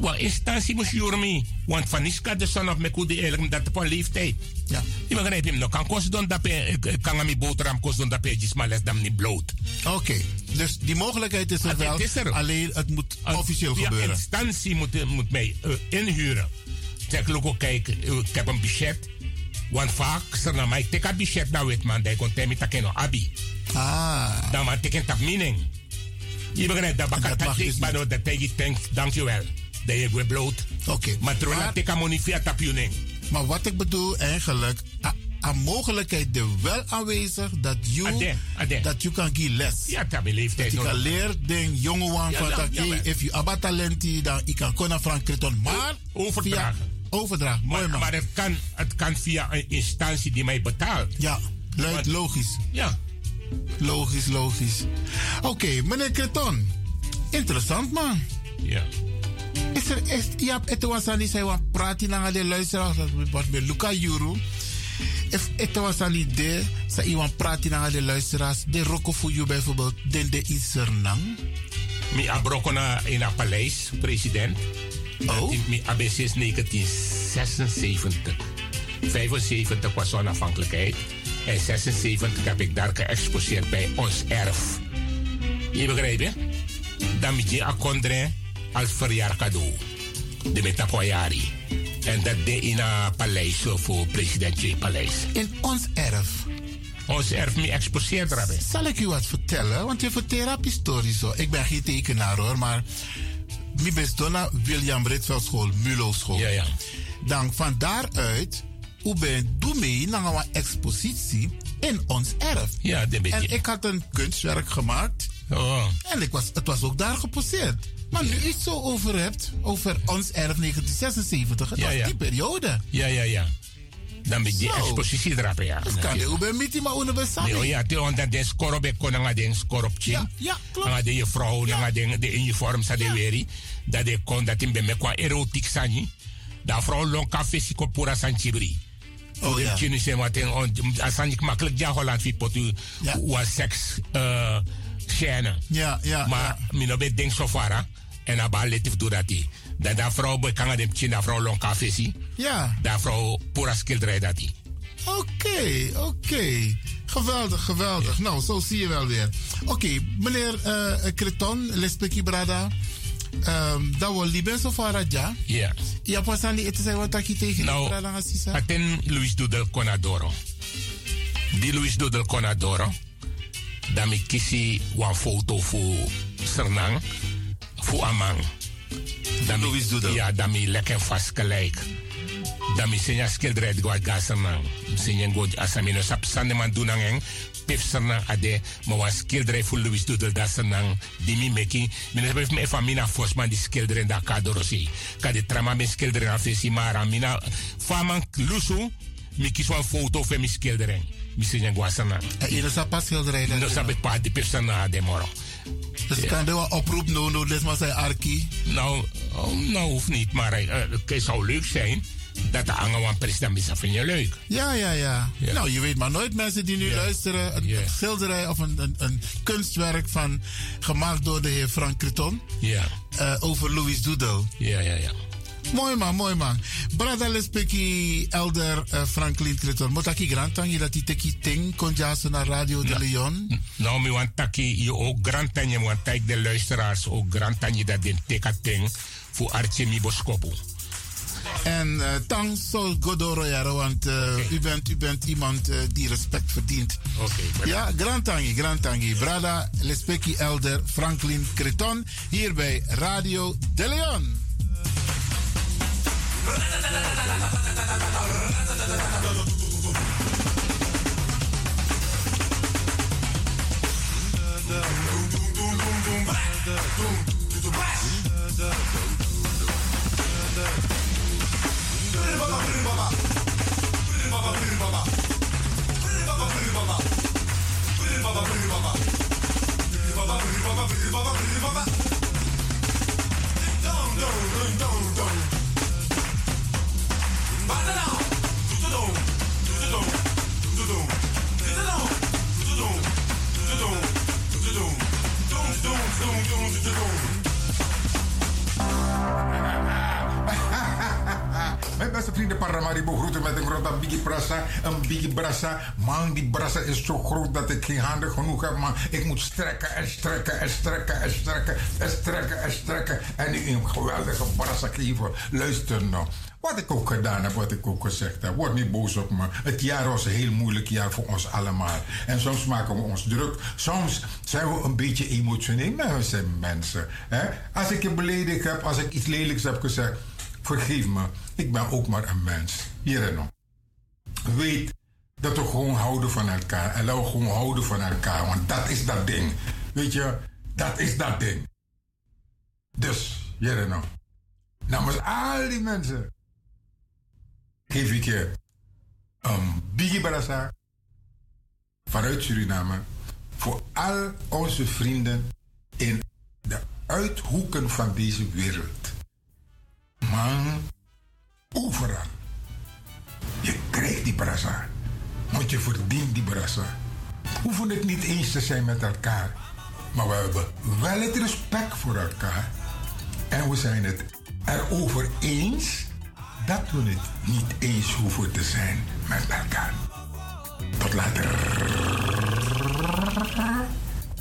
Wel, instantie moest je me. Want van Iska de son of me koede eigenlijk dat op een leeftijd.
Ja.
Je begrijpt hem nog. Kan kost dan dat je... Kan aan mijn boterham kost dan dat je maar les dan niet bloot.
Oké. Dus die mogelijkheid is er
Ah,
wel.
is er.
Alleen het moet
Een-
officieel gebeuren.
instantie moet, moet mij inhuren. Zeg, look, kijk, ik heb een budget. Want vaak, ze naar mij, ik een budget nou weet man, dat komt met dat abi.
Ah.
Dan maar teken dat mening. Je begrijpt dat
mag
dat
dus
ik maar dat tegen je denkt, dankjewel. Dat je weer bloot.
Oké.
Maar terwijl ik money via tapuning.
Maar wat ik bedoel eigenlijk, een mogelijkheid er wel aanwezig dat je dat je kan geven les.
Ja, dat leeftijd.
Dat je kan leren den jongen
Ja,
van dat hey,
maar-
if je abba talenti dan ik kan kunnen Kreton. Maar
overdragen.
via- overdragen. Mooi
Maar,
man.
maar het, kan, het kan via een instantie die mij betaalt.
ja,
Want-
logisch.
Ja.
Logisch, logisch. Oké, meneer Kreton. Interessant man.
Ja.
Is er echt, ja, het was aan die zei, wat praat je naar de luisteraars, wat met Luca Juru. If het was aan die idee, zei iemand praat je naar de luisteraars, de roko voor bijvoorbeeld, den de is er nang.
Mi abrokona in een paleis, president.
Oh.
Mi ABC is 1976. 75 was onafhankelijkheid. En 76 heb ik daar geëxposeerd bij ons erf. Je begrijpt je? Dan moet je akondre als verjaarcadeau. De metapoyari. En dat deed in een paleis voor president J. Paleis.
In ons erf.
Ons erf me exposeerd daarbij.
Zal ik u wat vertellen? Want je vertelt zo. Ik ben geen tekenaar hoor, maar... Mi best donna William Rietveld School, Mulo School.
Ja, ja.
Dan van daaruit, hoe ben doe mee naar een expositie in ons erf.
Ja, dat.
En ik had een kunstwerk gemaakt.
Oh.
En ik was, het was ook daar geposeerd. Maar nu je het zo over hebt, over ons erf 1976, het
Ja,
was
ja.
die periode.
Ja, ja, ja. Dan ben je die
Zo.
expositie erop, ja.
Dus kan je ook bij Miti maar onderbestaan.
Nee, oh ja, te omdat de score op kon nga den score op
Ja, ja, klopt.
Nga de je vrouw, nga de de uniform sa de weri. Dat de kon dat in be me kwa erotiek sani. Da vrouw long ka fesiko pura san chibri.
Oh, ja.
Chinu se maten on asanjik makkelijk ja Holland fi potu wa seks eh scène.
Ja, ja.
Maar
ja.
mino be denk so fara en aba letif do. Dat da vrouw boy kan dem chin da vrouw long ka fesi.
Ja.
Da vrouw pura skilderij dati.
Oké, oké. Geweldig, geweldig. Nou, zo zie je wel weer. Oké, meneer eh Creton, Lespeki Brada. Um, dat wil lieben zo far ja.
Ja.
Ja, pas aan die eten zijn wat ik tegen
Nou,
zien.
Aten Luis Dudel Conadoro. Die Luis Dudel Conadoro. Dan ik kisi wan foto voor Sernang. Voor Amang. Dan Luis Dudel? Ja, dan mi lekker vast gelijk. Dan mi senja skildred go ga Sernang. Senja go asamino sap sande man dunangeng. Pif Sernang ade. Maar wan skildred voor Luis Dudel da Sernang. Die mi meki. Mina heb me van mina fosman die skildred da kadorosi. Ka de trama ben skildred na fesi mara. Mina faman lusu. Mi kies wan foto van mi skildred. Mi senja go Sernang.
En je is pas schilderij.
No sabe pa di pif Sernang ade moro.
Dus
Ja.
kan je wel oproep no no les maar zijn arki.
Nou, oh, nou hoeft niet, maar eh, het zou leuk zijn dat de Angewan president is. Dat vind je leuk.
Ja, ja, ja,
Ja.
Nou, je weet maar nooit mensen die nu
Ja.
luisteren. Een, schilderij of een, een, een kunstwerk van, gemaakt door de heer Frank Creton.
Ja.
eh, over Louis Doedel.
Ja, ja, ja.
Mooi man, mooi man. Brada lespeki elder eh, Franklin Creton. Motaki grantangi dat die teki ting konjaso naar Radio de Leon.
Nou, mi want taki je ook grantanje, want ik de luisteraars ook grantanje dat den tekating voor Archie mi boskopu.
En eh tang sol godoro jaren, want eh, u, bent, u bent iemand eh, die respect verdient.
Oké,
Ja, grantangi, grantangi. Brada lespeki elder Franklin Creton. Hier bij Radio de Leon. [laughs] Don't you don't, don't you don't.
Mijn beste vrienden Paramaribo groeten met een grote biggie brassa. Een biggie brassa. Man, die brassa is zo groot dat ik geen handen genoeg heb. Man, ik moet strekken en strekken en strekken en strekken en strekken en strekken. En nu een geweldige brassa geven. Luister nou. Wat ik ook gedaan heb, wat ik ook gezegd heb. Word niet boos op me. Het jaar was een heel moeilijk jaar voor ons allemaal. En soms maken we ons druk. Soms zijn we een beetje emotioneel. Maar we zijn mensen. Hè? Als ik je beledigd heb, als ik iets lelijks heb gezegd. Vergeef me, ik ben ook maar een mens. Hier en nog. Weet dat we gewoon houden van elkaar. En laten we gewoon houden van elkaar. Want dat is dat ding. Weet je, dat is dat ding. Dus, hier en. Namens al die mensen. Geef ik je een biggie barasa. Vanuit Suriname. Voor al onze vrienden in de uithoeken van deze wereld. Man, overal. Je krijgt die brasa. Want je verdient die. We hoeven het niet eens te zijn met elkaar. Maar we hebben wel het respect voor elkaar. En we zijn het erover eens dat we het niet eens hoeven te zijn met elkaar. Tot later.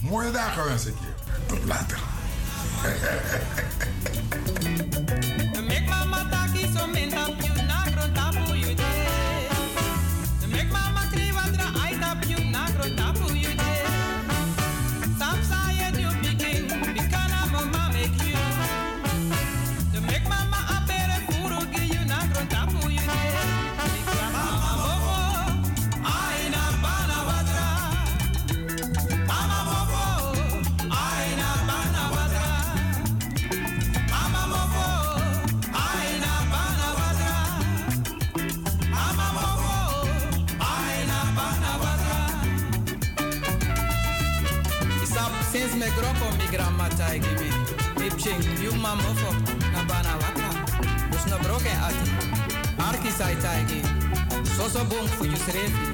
Mooie dagen wens ik je. Tot later. [laughs]
taki
ching yuma mofo. Na bana waka dus na broken ati. Arki sai so soso bong fu
yusrefi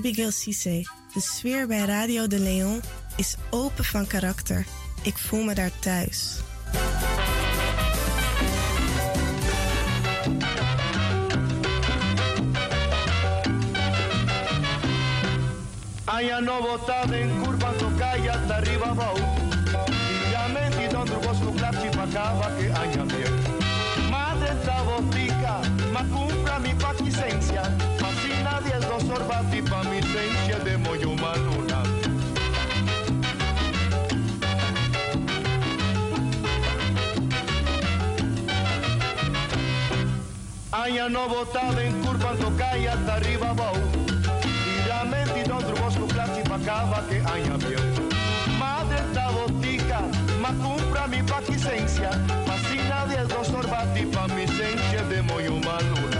Abigail Cisse. De sfeer bij Radio de Leon is open van karakter. Ik voel me daar thuis.
Allá no en curvas no calle hasta arriba bau. Y ya me donde vos no pa' acá safi pa militência de moyo manuna. Anha no botava em curva, tocaia, tá arriba, bau. Tiramente, não trubosco, plástica, cava, que anha bien. Madre da botica, ma compra mi paquicencia, mas sin nadie dos sorbati pa mi de moyo
manuna.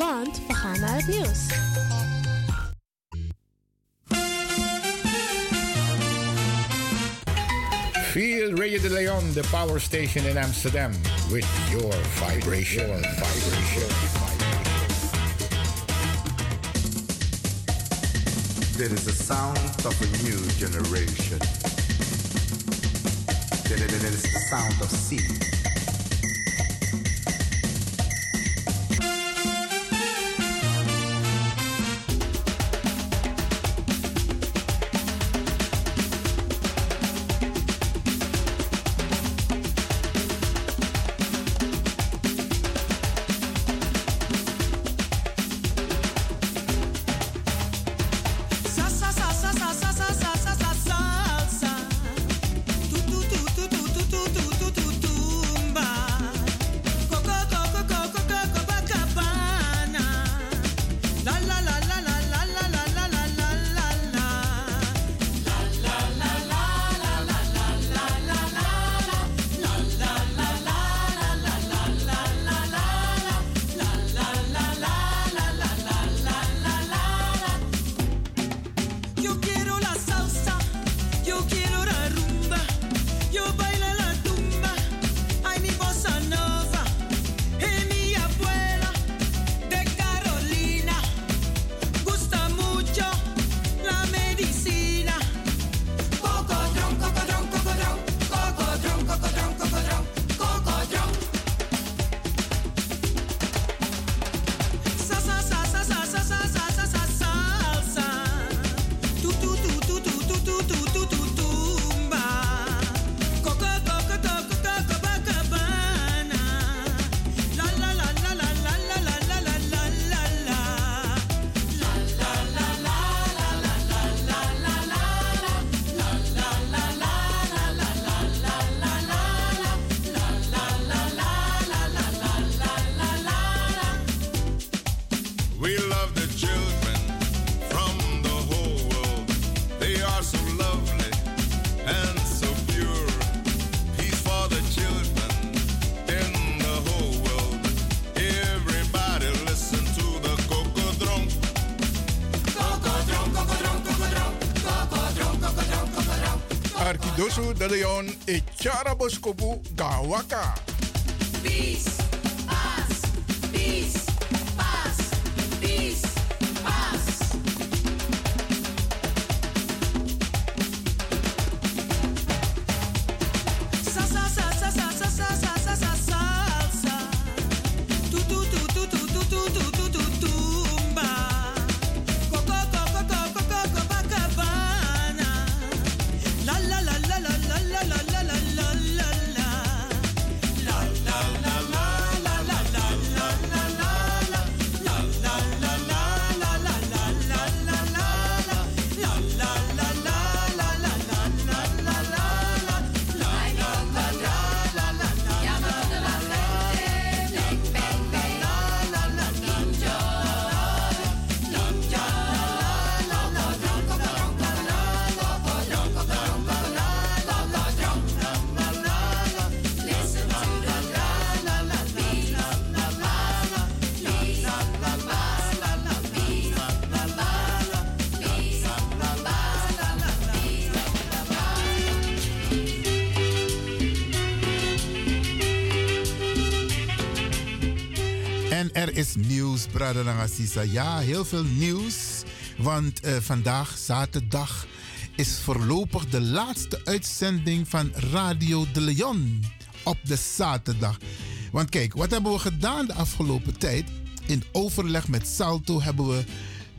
Afgestemd, want we gaan naar het nieuws.
Feel Radio de Leon, the power station in Amsterdam, with your vibration. Your vibration.
There is a sound of a new generation. There there is the sound of sea.
Kiara Boskobu Gawaka.
Is nieuws, Nangasisa. Ja, heel veel nieuws. Want eh, vandaag, zaterdag, is voorlopig de laatste uitzending van Radio de Leon op de zaterdag. Want kijk, wat hebben we gedaan de afgelopen tijd? In overleg met Salto hebben we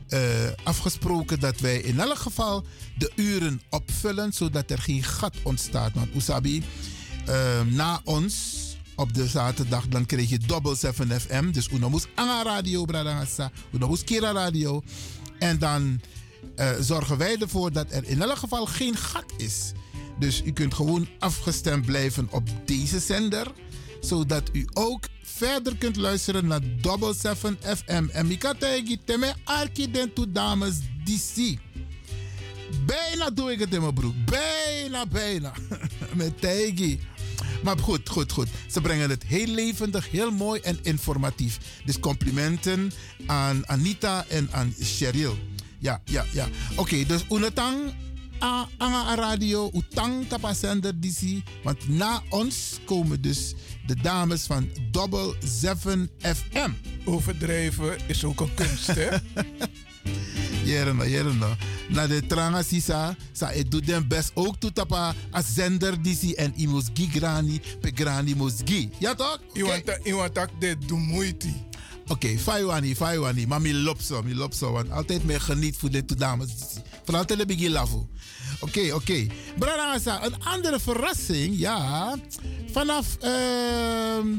eh, afgesproken dat wij in elk geval de uren opvullen, zodat er geen gat ontstaat. Want Usabi, eh, na ons op de zaterdag, dan kreeg je Double 7 FM. Dus Unomus Anga Radio, Bradangasa. Unomus Kira Radio. En dan eh, zorgen wij ervoor dat er in elk geval geen gat is. Dus u kunt gewoon afgestemd blijven op deze zender. zodat u ook verder kunt luisteren naar Double 7 FM. En Mikategi teme arki dames DC. Bijna doe ik het in mijn broek. Bijna, bijna. [laughs] Met Tegi. Maar goed, goed, goed. Ze brengen het heel levendig, heel mooi en informatief. Dus complimenten aan Anita en aan Cheryl. Ja, ja, ja. Oké, dus Unetang aan a radio, Utang tapa zender DC. Want na ons komen dus de dames van Double 7 FM.
Overdrijven is ook een kunst, hè? [laughs]
Jerena, jerena. Na de tranga sisa, sa e doet den best ook toe tapa a zender DC en imus gigrani, pegrani mosgi. Ja toch?
Iwan tak de moeite.
Oké, okay, faiwani, faiwani. Maar mi lopso, mi lopso. Want altijd meer geniet voor dit dames. Vooral tele bigi lavo. Oké, oké. Okay. Brada, een andere verrassing, ja. Vanaf, uh,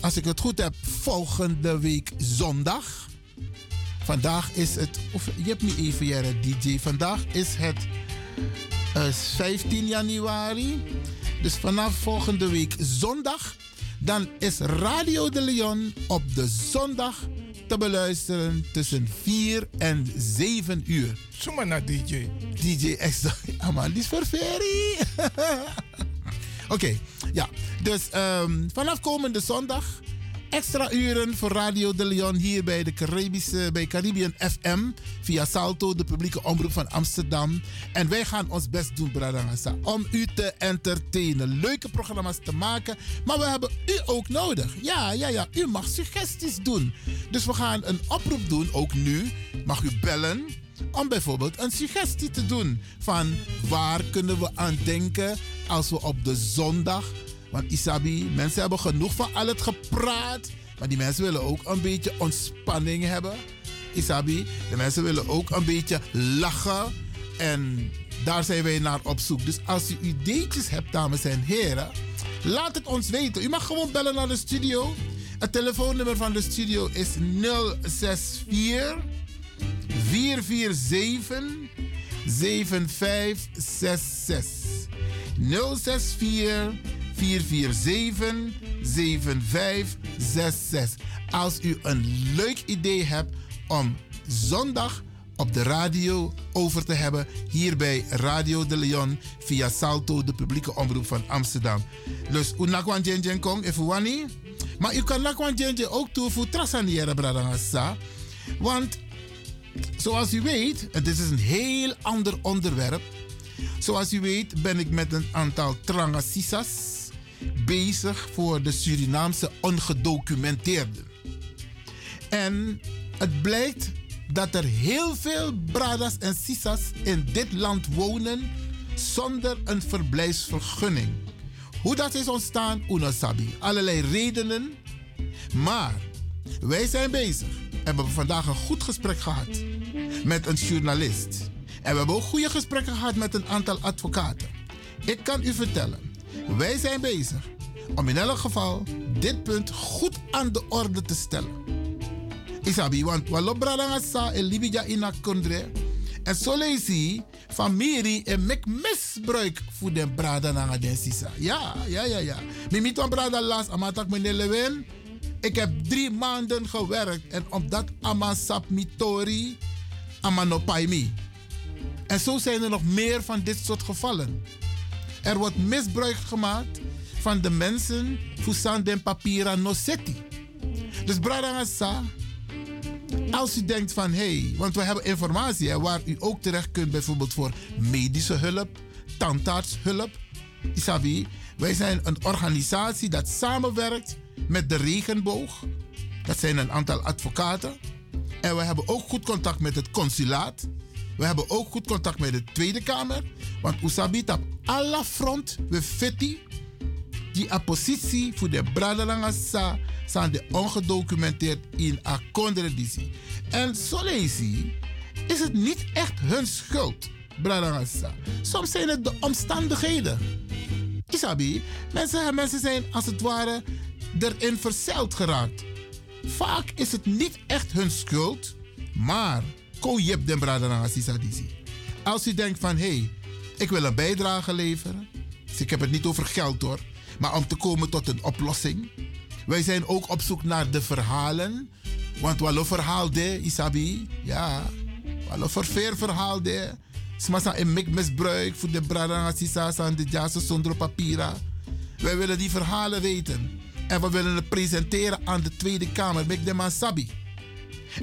als ik het goed heb, volgende week zondag. Vandaag is het, of je hebt me even, Jere DJ. Vandaag is het uh, 15 januari. Dus vanaf volgende week zondag dan is Radio de Leon op de zondag te beluisteren tussen 4 en 7 uur.
Zomaar naar DJ.
DJ Extra. [laughs] Aman, die is voor Ferry. [laughs] Oké, ja. Dus um, vanaf komende zondag extra uren voor Radio de Leon hier bij de Caribische, bij Caribbean FM via Salto, de publieke omroep van Amsterdam. En wij gaan ons best doen, Bradangasa, om u te entertainen, leuke programma's te maken. Maar we hebben u ook nodig. Ja, ja, ja, u mag suggesties doen. Dus we gaan een oproep doen, ook nu. Mag u bellen om bijvoorbeeld een suggestie te doen van waar kunnen we aan denken als we op de zondag want Isabi, mensen hebben genoeg van al het gepraat. Maar die mensen willen ook een beetje ontspanning hebben. Isabi, de mensen willen ook een beetje lachen. En daar zijn wij naar op zoek. Dus als u ideetjes hebt, dames en heren, laat het ons weten. U mag gewoon bellen naar de studio. Het telefoonnummer van de studio is 064 447 7566. 064 447 7566. Als u een leuk idee hebt om zondag op de radio over te hebben, hier bij Radio de Leon via Salto, de publieke omroep van Amsterdam. Dus u nakwan jenjen kong, even wani. Maar u kan nakwan ook toe voor trasaniere bradangasa. Want zoals u weet, en dit is een heel ander onderwerp. Zoals u weet ben ik met een aantal trangasisas bezig voor de Surinaamse ongedocumenteerden. En het blijkt dat er heel veel bradas en sisas in dit land wonen zonder een verblijfsvergunning. Hoe dat is ontstaan, Unasabi. Allerlei redenen. Maar wij zijn bezig. En we hebben vandaag een goed gesprek gehad met een journalist. En we hebben ook goede gesprekken gehad met een aantal advocaten. Ik kan u vertellen, wij zijn bezig om in elk geval dit punt goed aan de orde te stellen. Isabi, want wat bradangasa en libija ina kundre. En zo lees je familie en mek misbruik voor de brada na den sisa. Ja, ja, ja, ja. Mimi van brada las amatak meneer Lewin. Ik heb drie maanden gewerkt en omdat amasap mitori amanopaimi. En zo zijn er nog meer van dit soort gevallen. Er wordt misbruik gemaakt van de mensen voor den papira no seti. Dus Bradangasa, als u denkt van hé, hey, want we hebben informatie waar u ook terecht kunt, bijvoorbeeld voor medische hulp, tandartshulp. Isabi, wij zijn een organisatie dat samenwerkt met de regenboog. Dat zijn een aantal advocaten. En we hebben ook goed contact met het consulaat. We hebben ook goed contact met de Tweede Kamer. Want Usabit op alle front we fiti die a positie voor de Braderanga sa zijn de ongedocumenteerd in a kondredisi. En zo lees is het niet echt hun schuld, Braderanga Soms zijn het de omstandigheden. Isabi, mensen, mensen zijn als het ware erin verzeild geraakt. Vaak is het niet echt hun schuld, maar ko den Sisadisi. Als u denkt van hé, hey, ik wil een bijdrage leveren. Dus ik heb het niet over geld hoor. maar om te komen tot een oplossing. Wij zijn ook op zoek naar de verhalen. Want wat verhaal de, Isabi, ja, wat verveer verhaal de. Smasa een mik misbruik voor de Bradanga aan de Jasa zonder papiera. Wij willen die verhalen weten. En we willen het presenteren aan de Tweede Kamer. Mek de man sabi.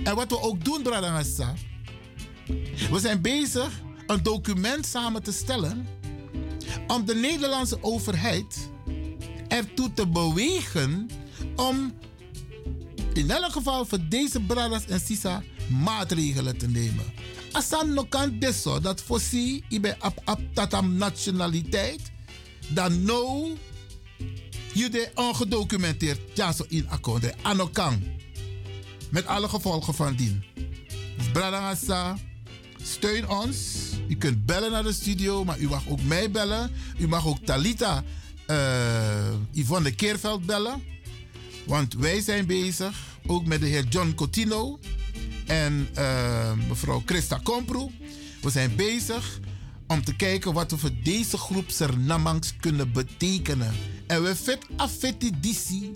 En wat we ook doen, Bradanga We zijn bezig een document samen te stellen om de Nederlandse overheid ertoe te bewegen om in elk geval voor deze bradas en sisa maatregelen te nemen. Asan no kan deso dat fosi ibe ap ap tatam nationaliteit dan no je de ongedocumenteerd ja zo in akkoord anokan met alle gevolgen van dien. Dus bradangasa steun ons. U kunt bellen naar de studio, maar u mag ook mij bellen. U mag ook Talita uh, Yvonne Keerveld bellen. Want wij zijn bezig, ook met de heer John Cotino en uh, mevrouw Christa Kompro. We zijn bezig om te kijken wat we voor deze groep Sernamangs kunnen betekenen. En we vet afeti disi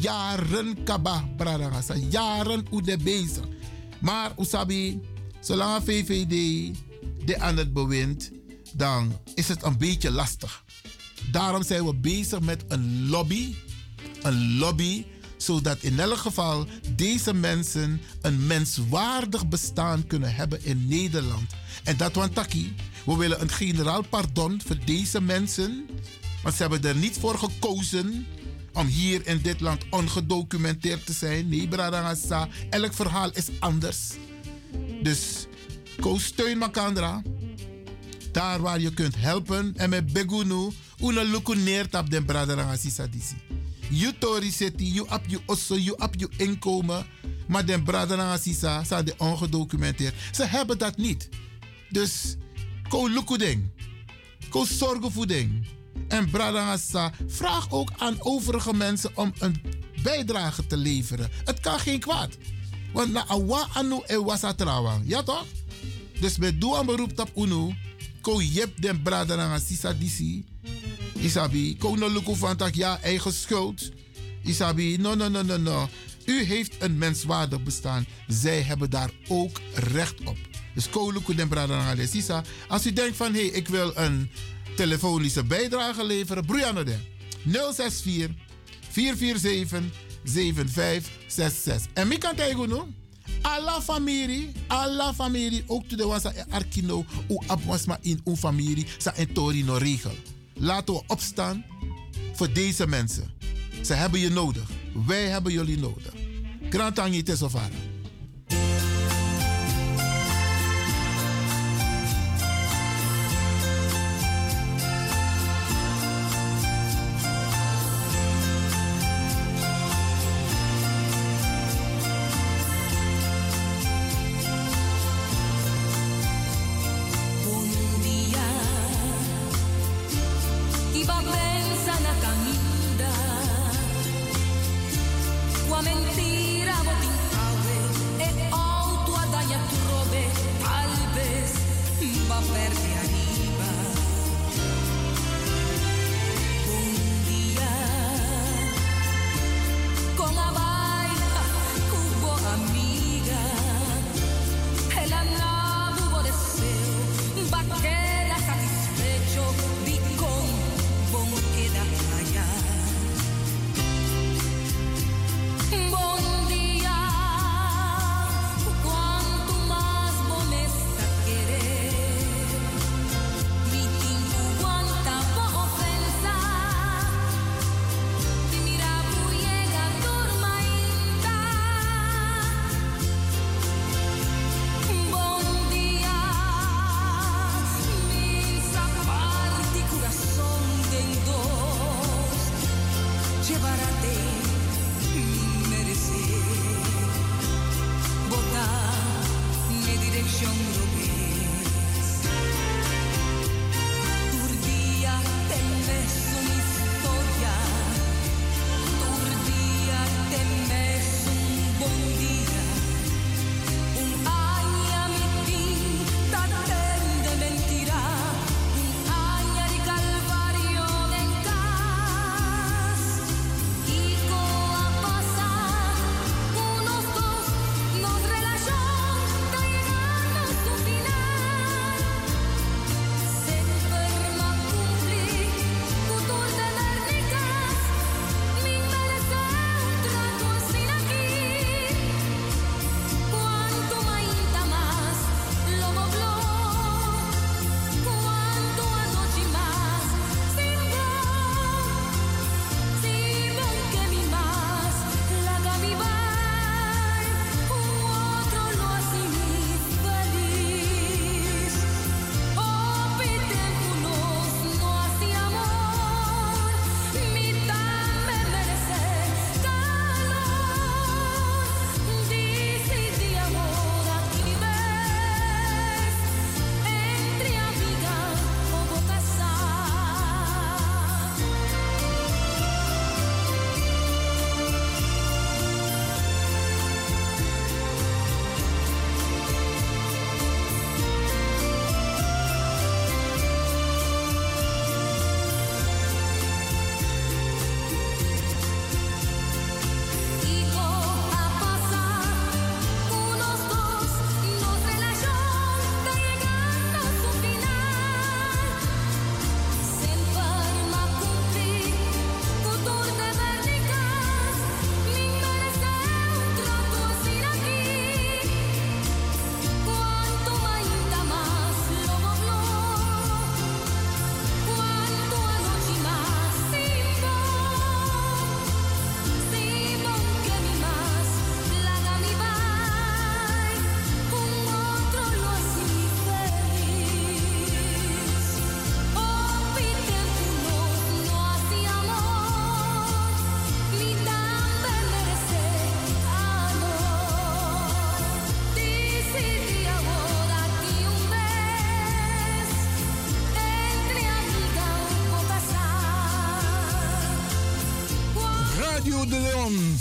jaren kaba bradagasa, jaren de bezig. Maar usabi, zolang VVD de aan het bewind, dan is het een beetje lastig. Daarom zijn we bezig met een lobby. Een lobby zodat in elk geval deze mensen een menswaardig bestaan kunnen hebben in Nederland. En dat want taki, we willen een generaal pardon voor deze mensen, want ze hebben er niet voor gekozen om hier in dit land ongedocumenteerd te zijn. Nee, Bradangasa, elk verhaal is anders. Dus koos steun Makandra. Daar waar je kunt helpen. En met Begunu, una luku neertap den Bradangasa disi. Je tori seti, je ap je osso, je ap je inkomen. Maar den Bradangasa zijn de ongedocumenteerd. Ze hebben dat niet. Dus, ko luku ding. Ko zorgen voor ding. En Bradangasa, vraag ook aan overige mensen om een bijdrage te leveren. Het kan geen kwaad. Want na awa anu e wasa trawa. Ja toch? Dus met doe een beroep op unu. Ko jep den Bradangasa disi. Isabi, ko no luku van tak ja eigen schuld. Isabi, no, no, no, no, no. U heeft een menswaardig bestaan. Zij hebben daar ook recht op. Dus. Als u denkt van, hé, hey, ik wil een telefonische bijdrage leveren, Brianna de 064 447 7566. En wie kan tegen nu? Alla familie, alla familie, ook to de wasa arkino, u abwasma in uw familie, sa en tori no regel. Laten we opstaan voor deze mensen. Ze hebben je nodig. Wij hebben jullie nodig. Grantangi Tesofara.
Un mi dirección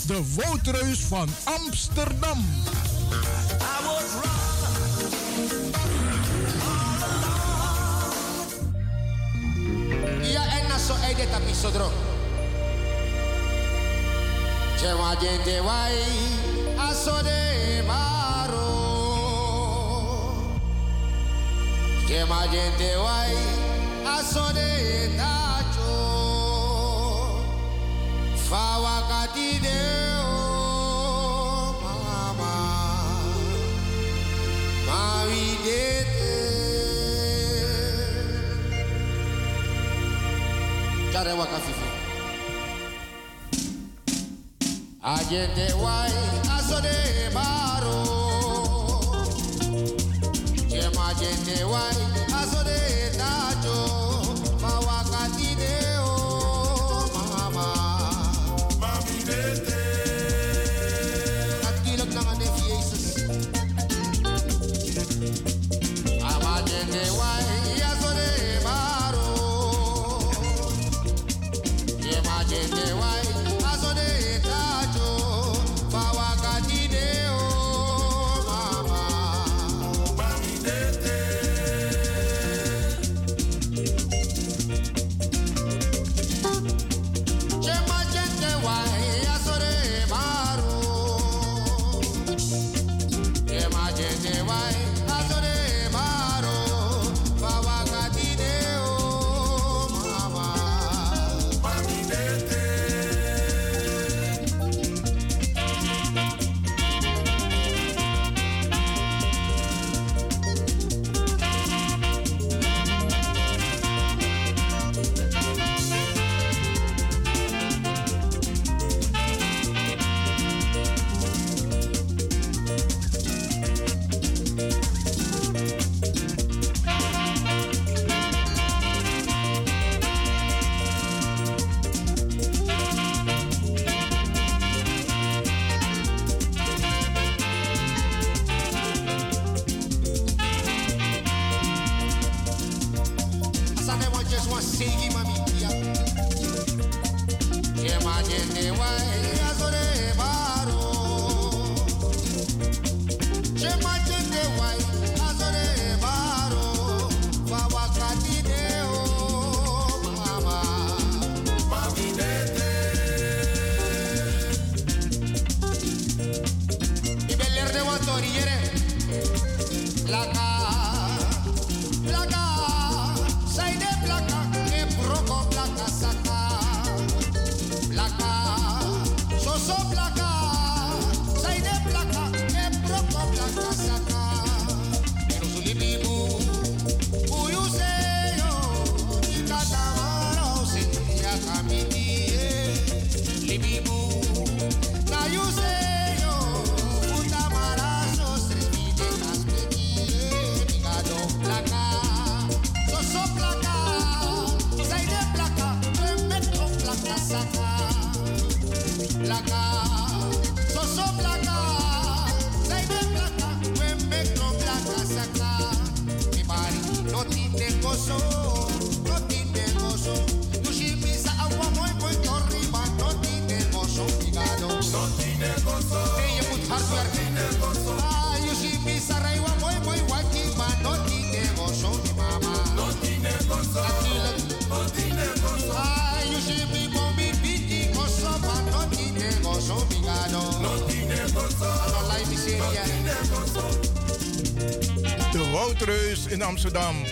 de
woudreus van Amsterdam.
Ja, en zo eet het episodro. Jewa jende wai, asode maro. Jewa jende Agente wai asode baro. je de wai
Amsterdam.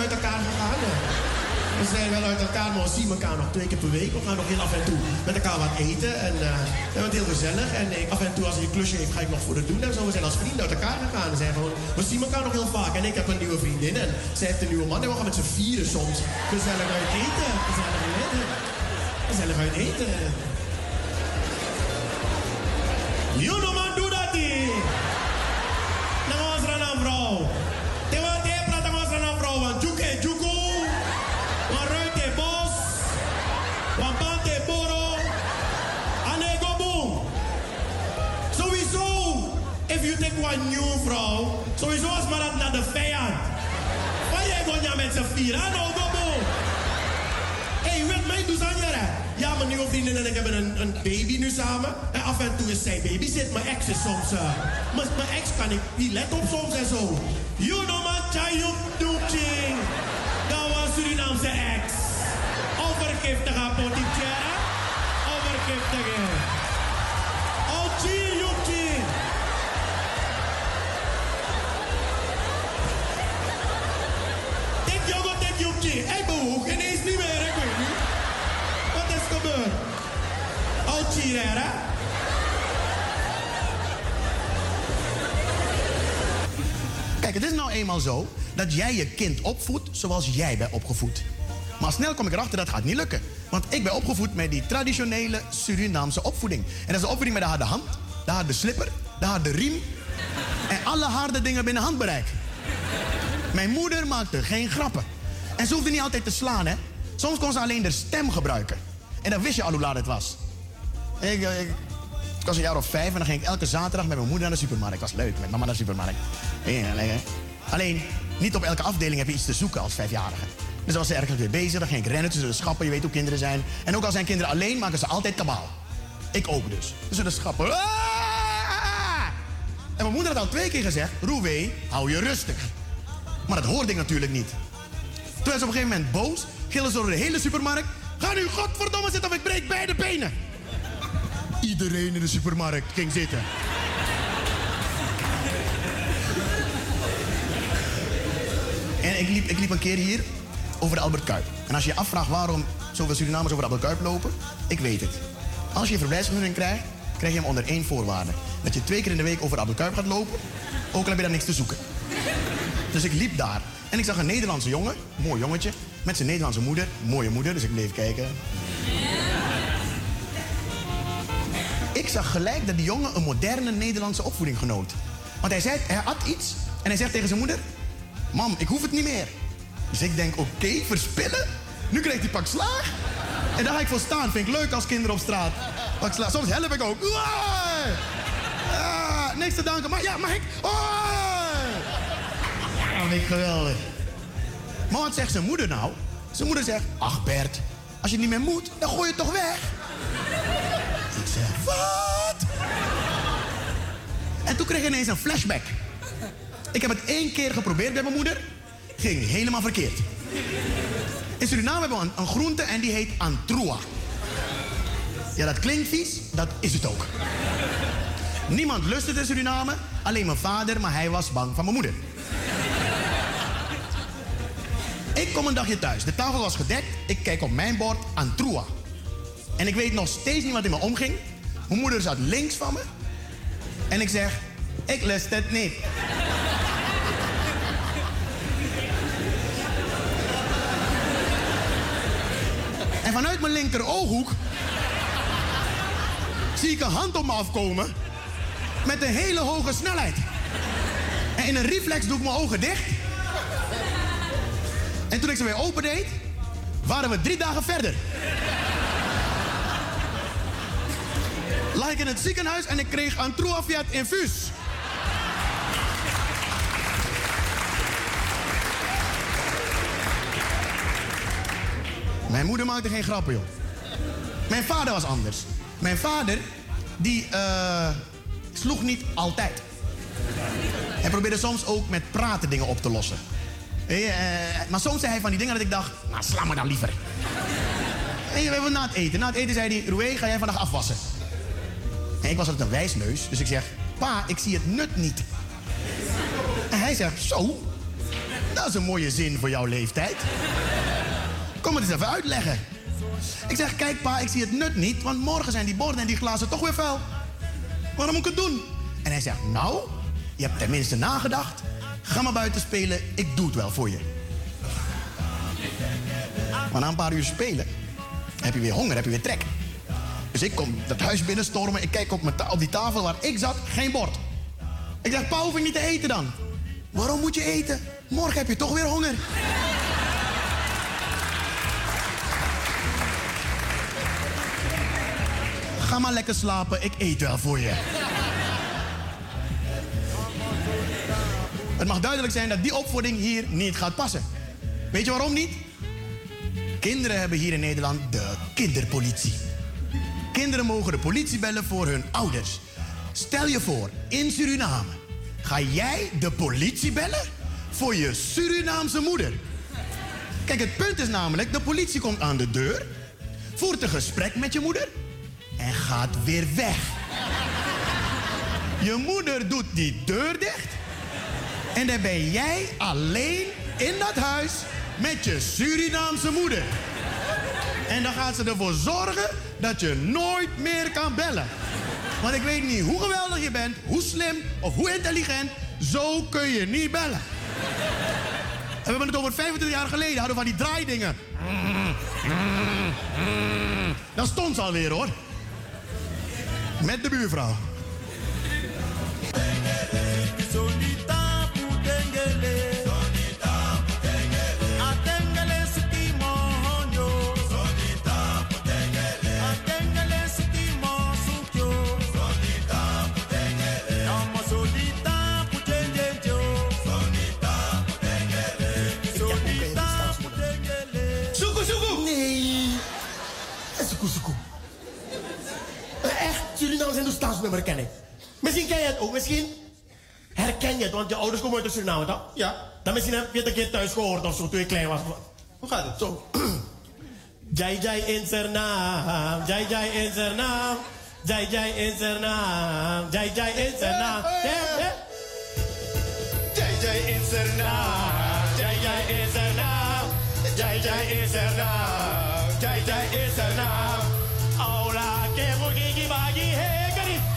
uit elkaar gegaan. We zijn wel uit elkaar, maar we zien elkaar nog twee keer per week. We gaan nog heel af en toe met elkaar wat eten. En uh, we heel gezellig. En ik, af en toe als hij een klusje heeft, ga ik nog voor het doen. En zo, we zijn als vrienden uit elkaar gegaan. We, zijn gewoon, we zien elkaar nog heel vaak. En ik heb een nieuwe vriendin en zij heeft een nieuwe man. En we gaan met z'n vieren soms gezellig uit eten. Gezellig uit eten. Gezellig uit One new vrouw. Sowieso als maar dat naar de vijand. Waar jij gewoon ja met z'n vier. Ano go boom. Hé, weet mij, doe jaren. Ja, mijn nieuwe vriendin en ik hebben een, een baby nu samen. En af en toe is zij baby zit. Mijn ex is soms... eh, mijn, mijn ex kan ik niet let op soms en zo. You know man, Chayuk Doekching. Dat was Surinaamse ex. Overgiftig aan Potichera. Overgiftig.
Kijk, het is nou eenmaal zo dat jij je kind opvoedt zoals jij bent opgevoed. Maar snel kom ik erachter dat gaat niet lukken. Want ik ben opgevoed met die traditionele Surinaamse opvoeding. En dat is de opvoeding met de harde hand, de harde slipper, de harde riem. En alle harde dingen binnen handbereik. Mijn moeder maakte geen grappen. En ze hoefde niet altijd te slaan, hè. Soms kon ze alleen de stem gebruiken. En dan wist je al hoe laat het was. Ik, eh, was een jaar of vijf en dan ging ik elke zaterdag met mijn moeder naar de supermarkt. Dat was leuk, met mama naar de supermarkt. Alleen, niet op elke afdeling heb je iets te zoeken als vijfjarige. Dus als ze ergens weer bezig, dan ging ik rennen tussen de schappen. Je weet hoe kinderen zijn. En ook al zijn kinderen alleen, maken ze altijd kabaal. Ik ook dus. Tussen de schappen. Ah! En mijn moeder had al twee keer gezegd... Roewee, hou je rustig. Maar dat hoorde ik natuurlijk niet. Toen werd ze op een gegeven moment boos. Gillen ze door de hele supermarkt. Ga nu godverdomme zitten of ik breek beide benen. Iedereen in de supermarkt ging zitten. En ik liep, ik liep een keer hier over de Albert Kuip. En als je je afvraagt waarom zoveel Surinamers over de Albert Kuip lopen, ik weet het. Als je een verblijfsvergunning krijgt, krijg je hem onder één voorwaarde. Dat je twee keer in de week over de Albert Kuip gaat lopen, ook al heb je daar niks te zoeken. Dus ik liep daar en ik zag een Nederlandse jongen, mooi jongetje, met zijn Nederlandse moeder, mooie moeder, dus ik bleef kijken. Ik zag gelijk dat die jongen een moderne Nederlandse opvoeding genoot. Want hij zei, hij had iets en hij zegt tegen zijn moeder: Mam, ik hoef het niet meer. Dus ik denk, oké, verspillen? Nu krijgt hij pak slaag. En daar ga ik voor staan. Vind ik leuk als kinderen op straat. Pak slaag. Soms help ik ook. Ah, niks te danken. Maar ja, mag ik? Ja, vind ik geweldig. Maar wat zegt zijn moeder nou? Zijn moeder zegt, ach Bert, als je niet meer moet, dan gooi je het toch weg. Wat? En toen kreeg ik ineens een flashback. Ik heb het één keer geprobeerd bij mijn moeder. Ging helemaal verkeerd. In Suriname hebben we een, een groente en die heet antroa. Ja, dat klinkt vies, dat is het ook. Niemand lust het in Suriname, alleen mijn vader, maar hij was bang van mijn moeder. Ik kom een dagje thuis. De tafel was gedekt. Ik kijk op mijn bord antroa. En ik weet nog steeds niet wat in me omging. Mijn moeder zat links van me. En ik zeg, ik lust het niet. En vanuit mijn linker ooghoek zie ik een hand op me afkomen met een hele hoge snelheid. En in een reflex doe ik mijn ogen dicht. En toen ik ze weer opendeed, waren we drie dagen verder. Lag ik in het ziekenhuis en ik kreeg een Truafiat infuus. Mijn moeder maakte geen grappen, joh. Mijn vader was anders. Mijn vader, die eh, sloeg niet altijd. Hij probeerde soms ook met praten dingen op te lossen. Eh, maar soms zei hij van die dingen dat ik dacht, nou sla me dan liever. En we hebben na het eten. Na het eten zei hij, Roué, ga jij vandaag afwassen? En ik was altijd een wijsneus, dus ik zeg, pa, ik zie het nut niet. En hij zegt, zo, dat is een mooie zin voor jouw leeftijd. Kom het eens even uitleggen. Ik zeg, kijk pa, ik zie het nut niet, want morgen zijn die borden en die glazen toch weer vuil. Waarom moet ik het doen? En hij zegt, nou, je hebt tenminste nagedacht. Ga maar buiten spelen, ik doe het wel voor je. Maar na een paar uur spelen heb je weer honger, heb je weer trek. Dus ik kom dat huis binnenstormen, ik kijk op, mijn die tafel waar ik zat, geen bord. Ik zeg, pa, hoef ik niet te eten dan? Waarom moet je eten? Morgen heb je toch weer honger. Ga maar lekker slapen, ik eet wel voor je. Het mag duidelijk zijn dat die opvoeding hier niet gaat passen. Weet je waarom niet? Kinderen hebben hier in Nederland de kinderpolitie. Kinderen mogen de politie bellen voor hun ouders. Stel je voor, in Suriname ga jij de politie bellen voor je Surinaamse moeder. Kijk, het punt is namelijk, de politie komt aan de deur, voert een gesprek met je moeder en gaat weer weg. Je moeder doet die deur dicht en dan ben jij alleen in dat huis met je Surinaamse moeder. En dan gaat ze ervoor zorgen dat je nooit meer kan bellen. Want ik weet niet hoe geweldig je bent, hoe slim of hoe intelligent, zo kun je niet bellen. En we hebben het over 25 jaar geleden, hadden we van die draaidingen. Dan stond ze alweer hoor. Met de buurvrouw.
Ken ik. Misschien ken je het ook, misschien herken je het, want je ouders komen uit de Suriname, toch? Ja. Dan misschien heb je het een keer thuis gehoord of zo, toen je klein was. Hoe gaat het? Zo. Jai Jai in Suriname, Jai Jai in Suriname, Jai Jai in Suriname, Jai Jai in. Ja, ja. Jai Jai in Suriname, Jai Jai in Suriname, Jai Jai in Suriname, Jai Jai in Suriname. Aula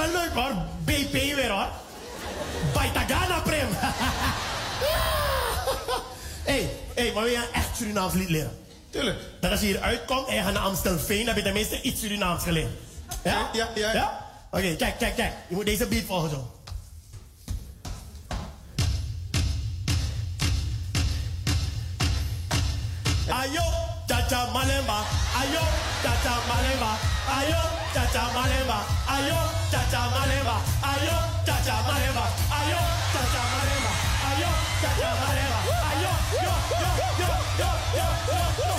wel leuk hoor. BP weer hoor. Baitagana Prim. hey, [laughs] hey, maar wil je een echt Surinaams lied leren? Tuurlijk. Dat als je hier uitkomt en je gaat naar Amstelveen, heb je tenminste iets Surinaams geleerd. Ja? Ja, ja. ja? Oké, kijk, kijk, kijk. Je moet deze beat volgen zo. Ayo, chacha malemba. Ayo, chacha malemba. Ayo, chacha malemba. Ayo, chacha malemba. Ayo, chacha malemba. Ayo, chacha malemba. Ayo, chacha malemba. Ayo, yo, yo, yo, yo, yo, yo, yo.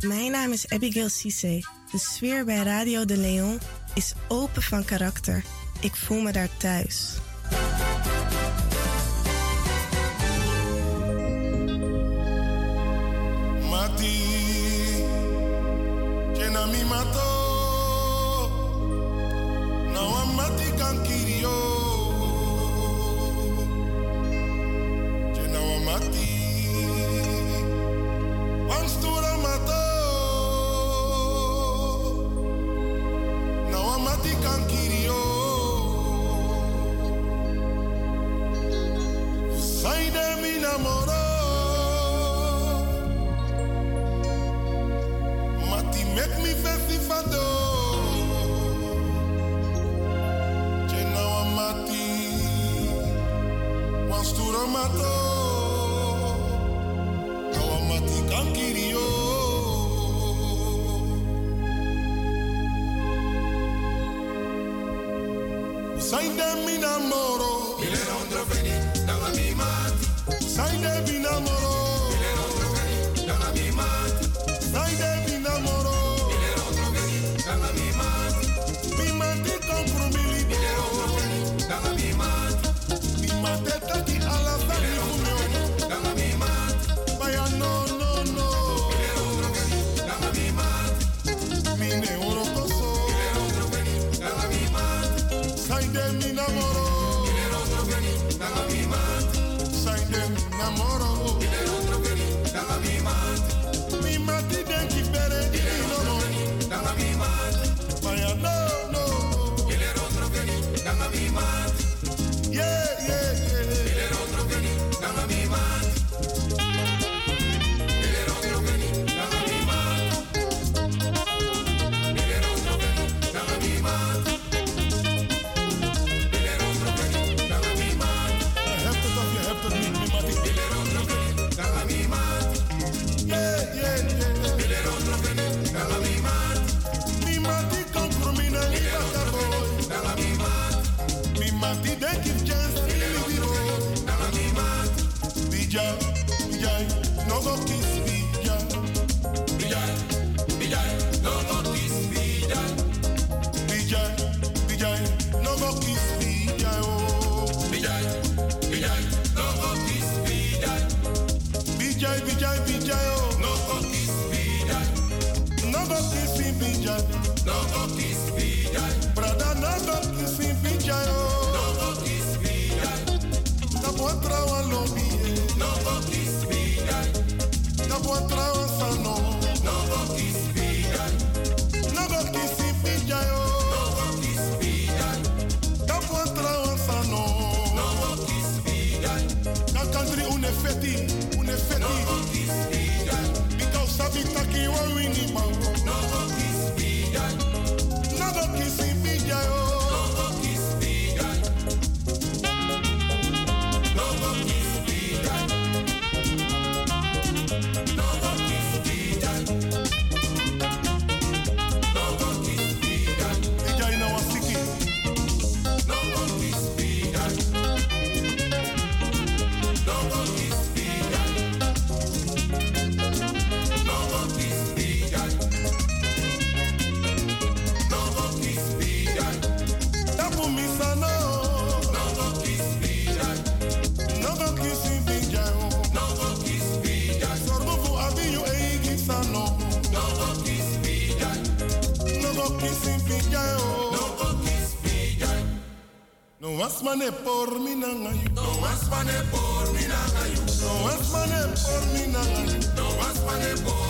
Mijn naam is Abigail Cisse. De sfeer bij Radio de Leon is open van karakter. Ik voel me daar thuis.
as e por mi nanga you. No e por mi nanga you. No e por mi
nanga you.
No
por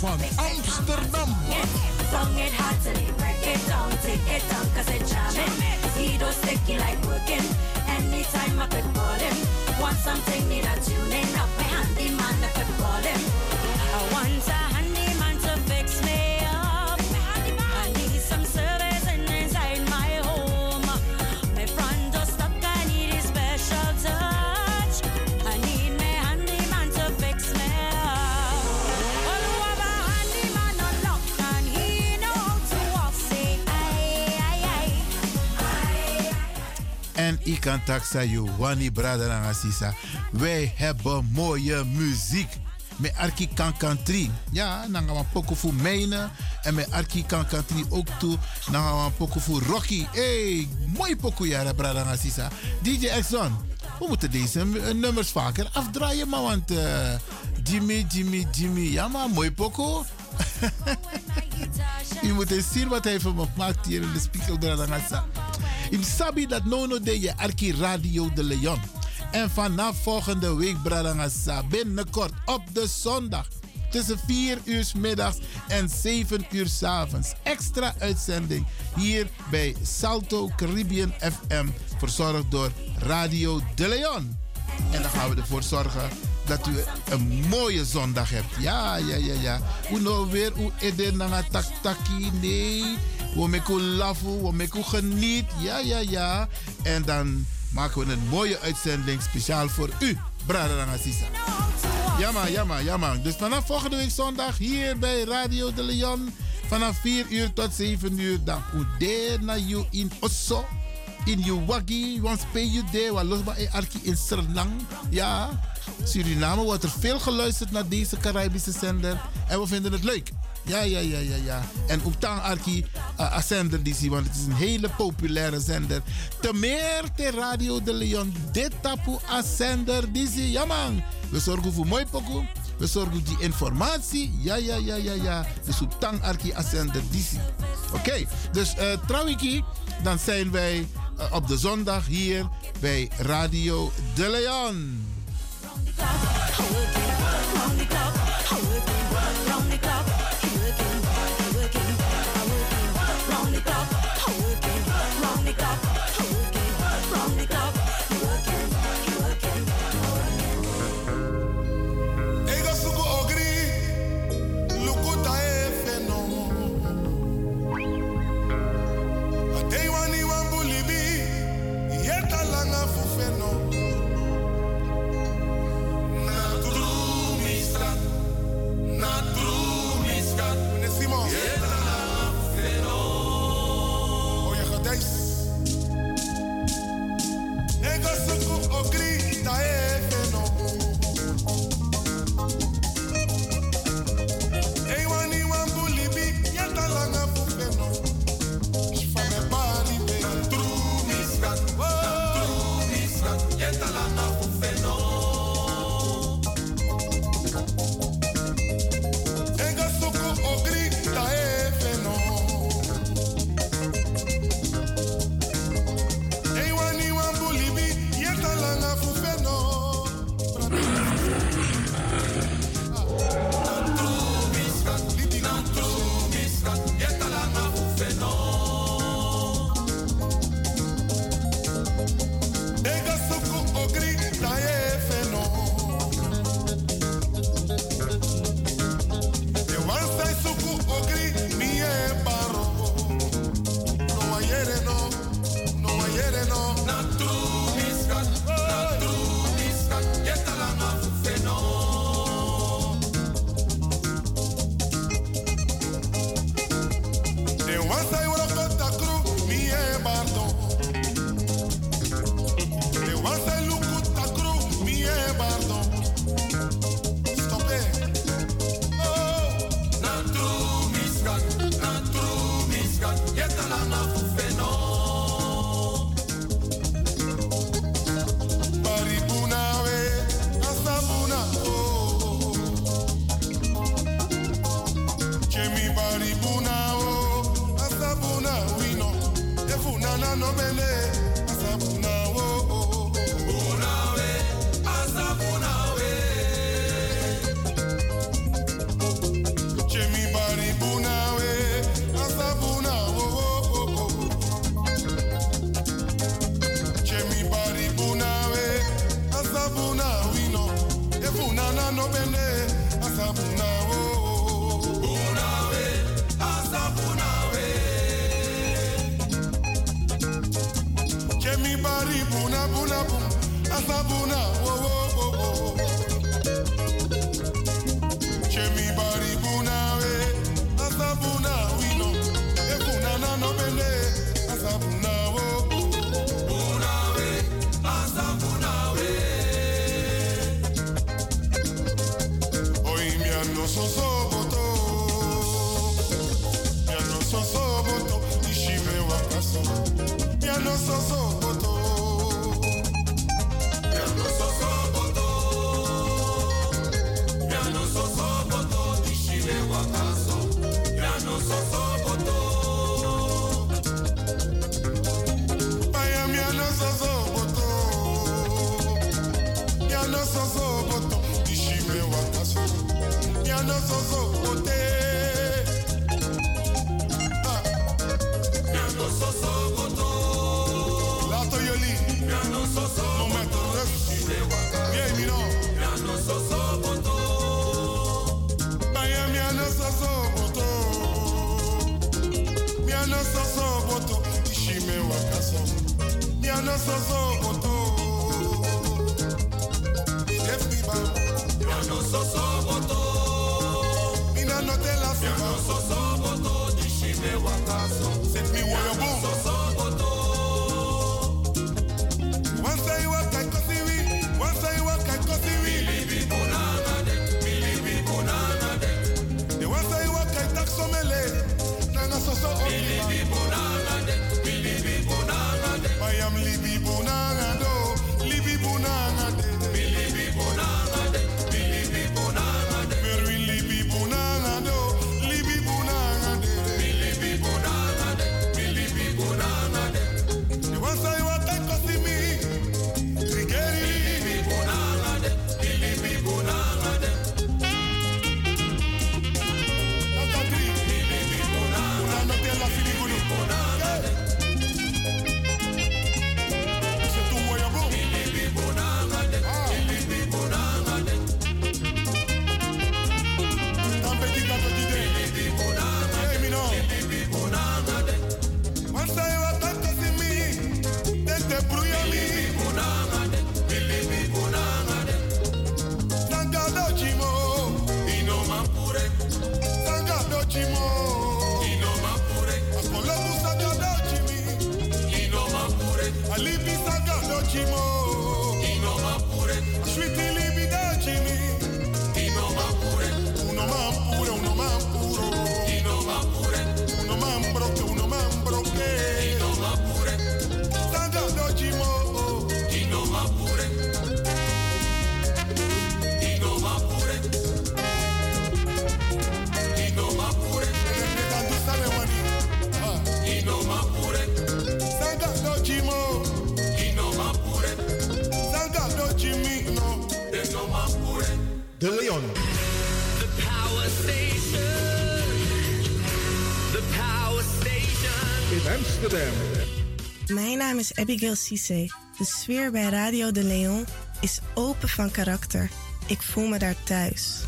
van Amsterdam.
Kan taksa you wani brother en assisa. Wij hebben mooie muziek. Met Arki kan country. Ja, dan gaan we pokken voor mijnen. En met Arki kan country ook toe. Dan gaan we pokken voor Rocky. Hey, mooi pokoe jaren brother en assisa. DJ Exxon. We moeten deze eh, nummers vaker afdraaien, man. Want eh, Jimmy, Jimmy, Jimmy. Ja, maar mooi pokoe. [laughs] Je moet eens zien wat hij van me maakt hier in de spiegel. Ik sabi dat nono de je Arki Radio de Leon. En vanaf volgende week, Bradangasa, binnenkort op de zondag. Tussen 4 uur middags en 7 uur 's avonds. Extra uitzending hier bij Salto Caribbean FM. Verzorgd door Radio de Leon. En dan gaan we ervoor zorgen dat u een mooie zondag hebt. Ja, ja, ja, ja. Hoe nou weer, hoe eden na tak taki, nee. We maken lafu, we maken geniet. Ja, ja, ja. En dan maken we een mooie uitzending speciaal voor u, Brada Rangasisa. Ja man, ja man, ja man. Dus vanaf volgende week zondag hier bij Radio de Leon. Vanaf 4 uur tot 7 uur. Dan ude na you in Osso. In Uwagi. Want speel je daar. Wat los bij Arki in Sernang. Ja. Suriname wordt er veel geluisterd naar deze Caribische zender. En we vinden het leuk. Ja, ja, ja, ja, ja. En ook Tang Arki uh, zender want het is een hele populaire zender. Te meer te Radio de Leon. Dit tapu zender die zie. Ja man. We zorgen voor mooi pokoe. We zorgen die informatie. Ja, ja, ja, ja, ja. Dus op Tang Arki a zender die. Oké, dus uh, trouwiki, dan zijn wij op de zondag hier bij Radio de Leon.
eso, ya no soso boto.
If me
ba, ya no
soso boto.
Mina no te la
ya no soso boto. Dishi me wakaso,
set me wo yo
boom. Soso boto.
Once I walk I cosi once I walk I cosi we.
Believe it bonana de,
believe
it bonana de.
The once I walk I taxomele,
na na soso. Believe bonana. De
Leon.
The Power Station. The Power Station.
In Amsterdam.
Mijn naam is Abigail Cisse. De sfeer bij Radio De Leon is open van karakter. Ik voel me daar thuis.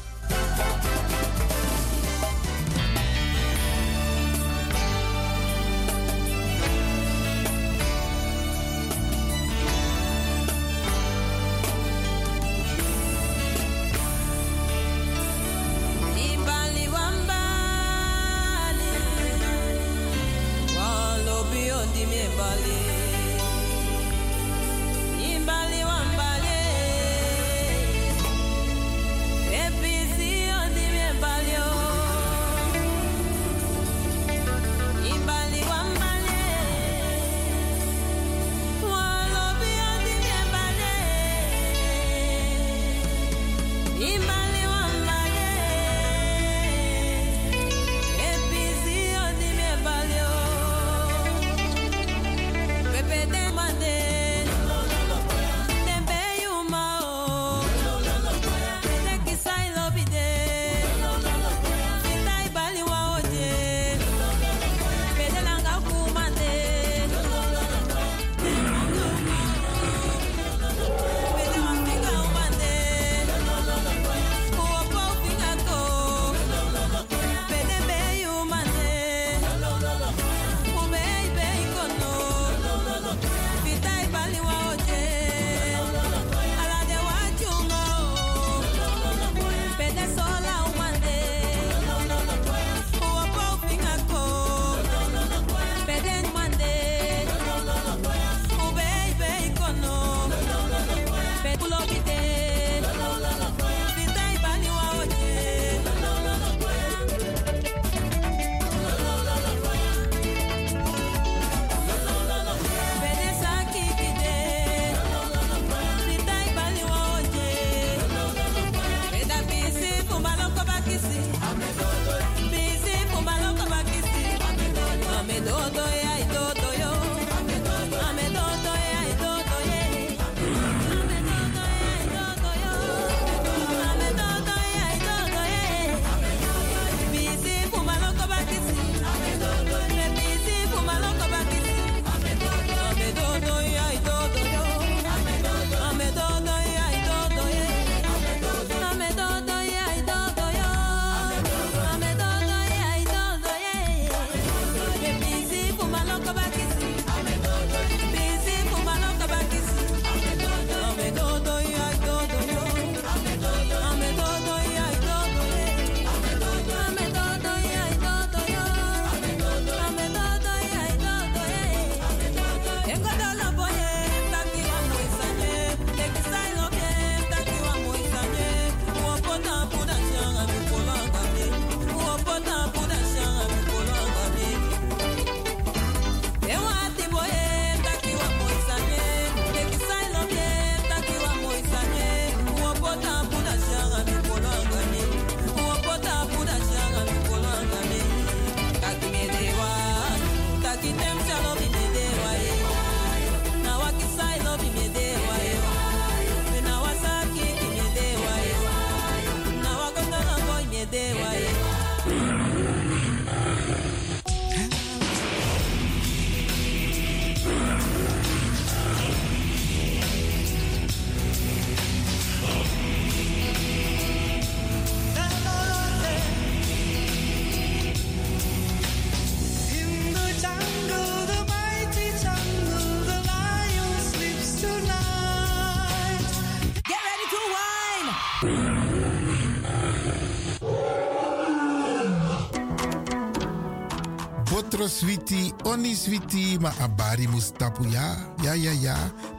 Sweetie, oni sweetie, maar abari mustapu ja. Ja, ja, ja.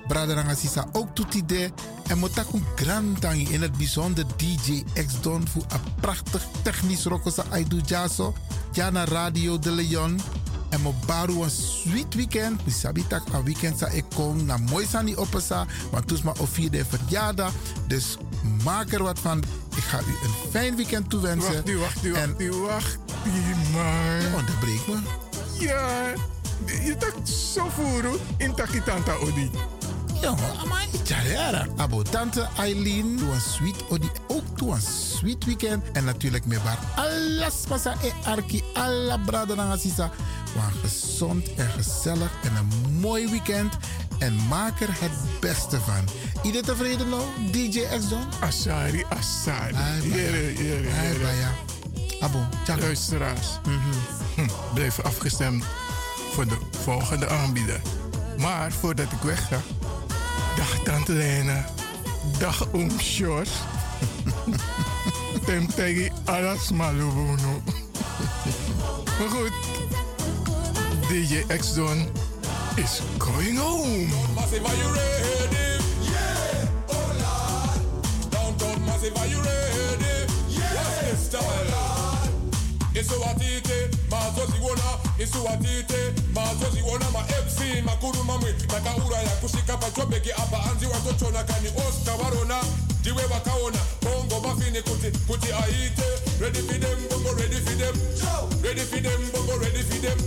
Braderanga sisa ook toetie de. En motaku grandangi in het bijzonder DJ X Don voor een prachtig technisch rokosa Aidu Jaso. Ja, naar Radio de Leon. En mo baru een sweet weekend. Mi sabi tak een weekend sa ik kom na mooi sani opesa. Want toes ma of vierde verjaardag. Dus maak er wat van. Ik ga u een fijn weekend toewensen.
Wacht nu, wacht nu,
En-
wacht nu, wacht nu, man.
Onderbreek me.
Ja, je tak zo voeren in takitanta odi.
Ja, maar Jarera. Abo tante Eileen. Doe een sweet odi. Ook doe een sweet weekend. En natuurlijk meer waar alles pasa e arki. Alla brada na sisa. Maar gezond en gezellig. En een mooi weekend. En maak er het beste van. Iedereen tevreden nou? DJ X Don?
Asari, Asari. Jere, jere, jere.
ja. Abo, tjaka.
Luisteraars, hm, blijf afgestemd voor de volgende aanbieder. Maar voordat ik weg ga, dag Tante Lena, dag Oom Sjors. [laughs] Tem tegi alas malubuno. Maar goed, DJ X-Don is going home.
Massive, are you ready? Yeah, oh Lord. Downtown Massive, are you ready? Yeah, what's the style? isuwatite mazoziwona isuwatite mazoziwona ma fc makuru mamwe takauraya kusvika pachobheki apa anzi watochona kani osta varona ndiwe vakaona bongo mafini kuti kuti aite. Redi fidem bongo redi fidem. Redi fidem bongo redi
fidem.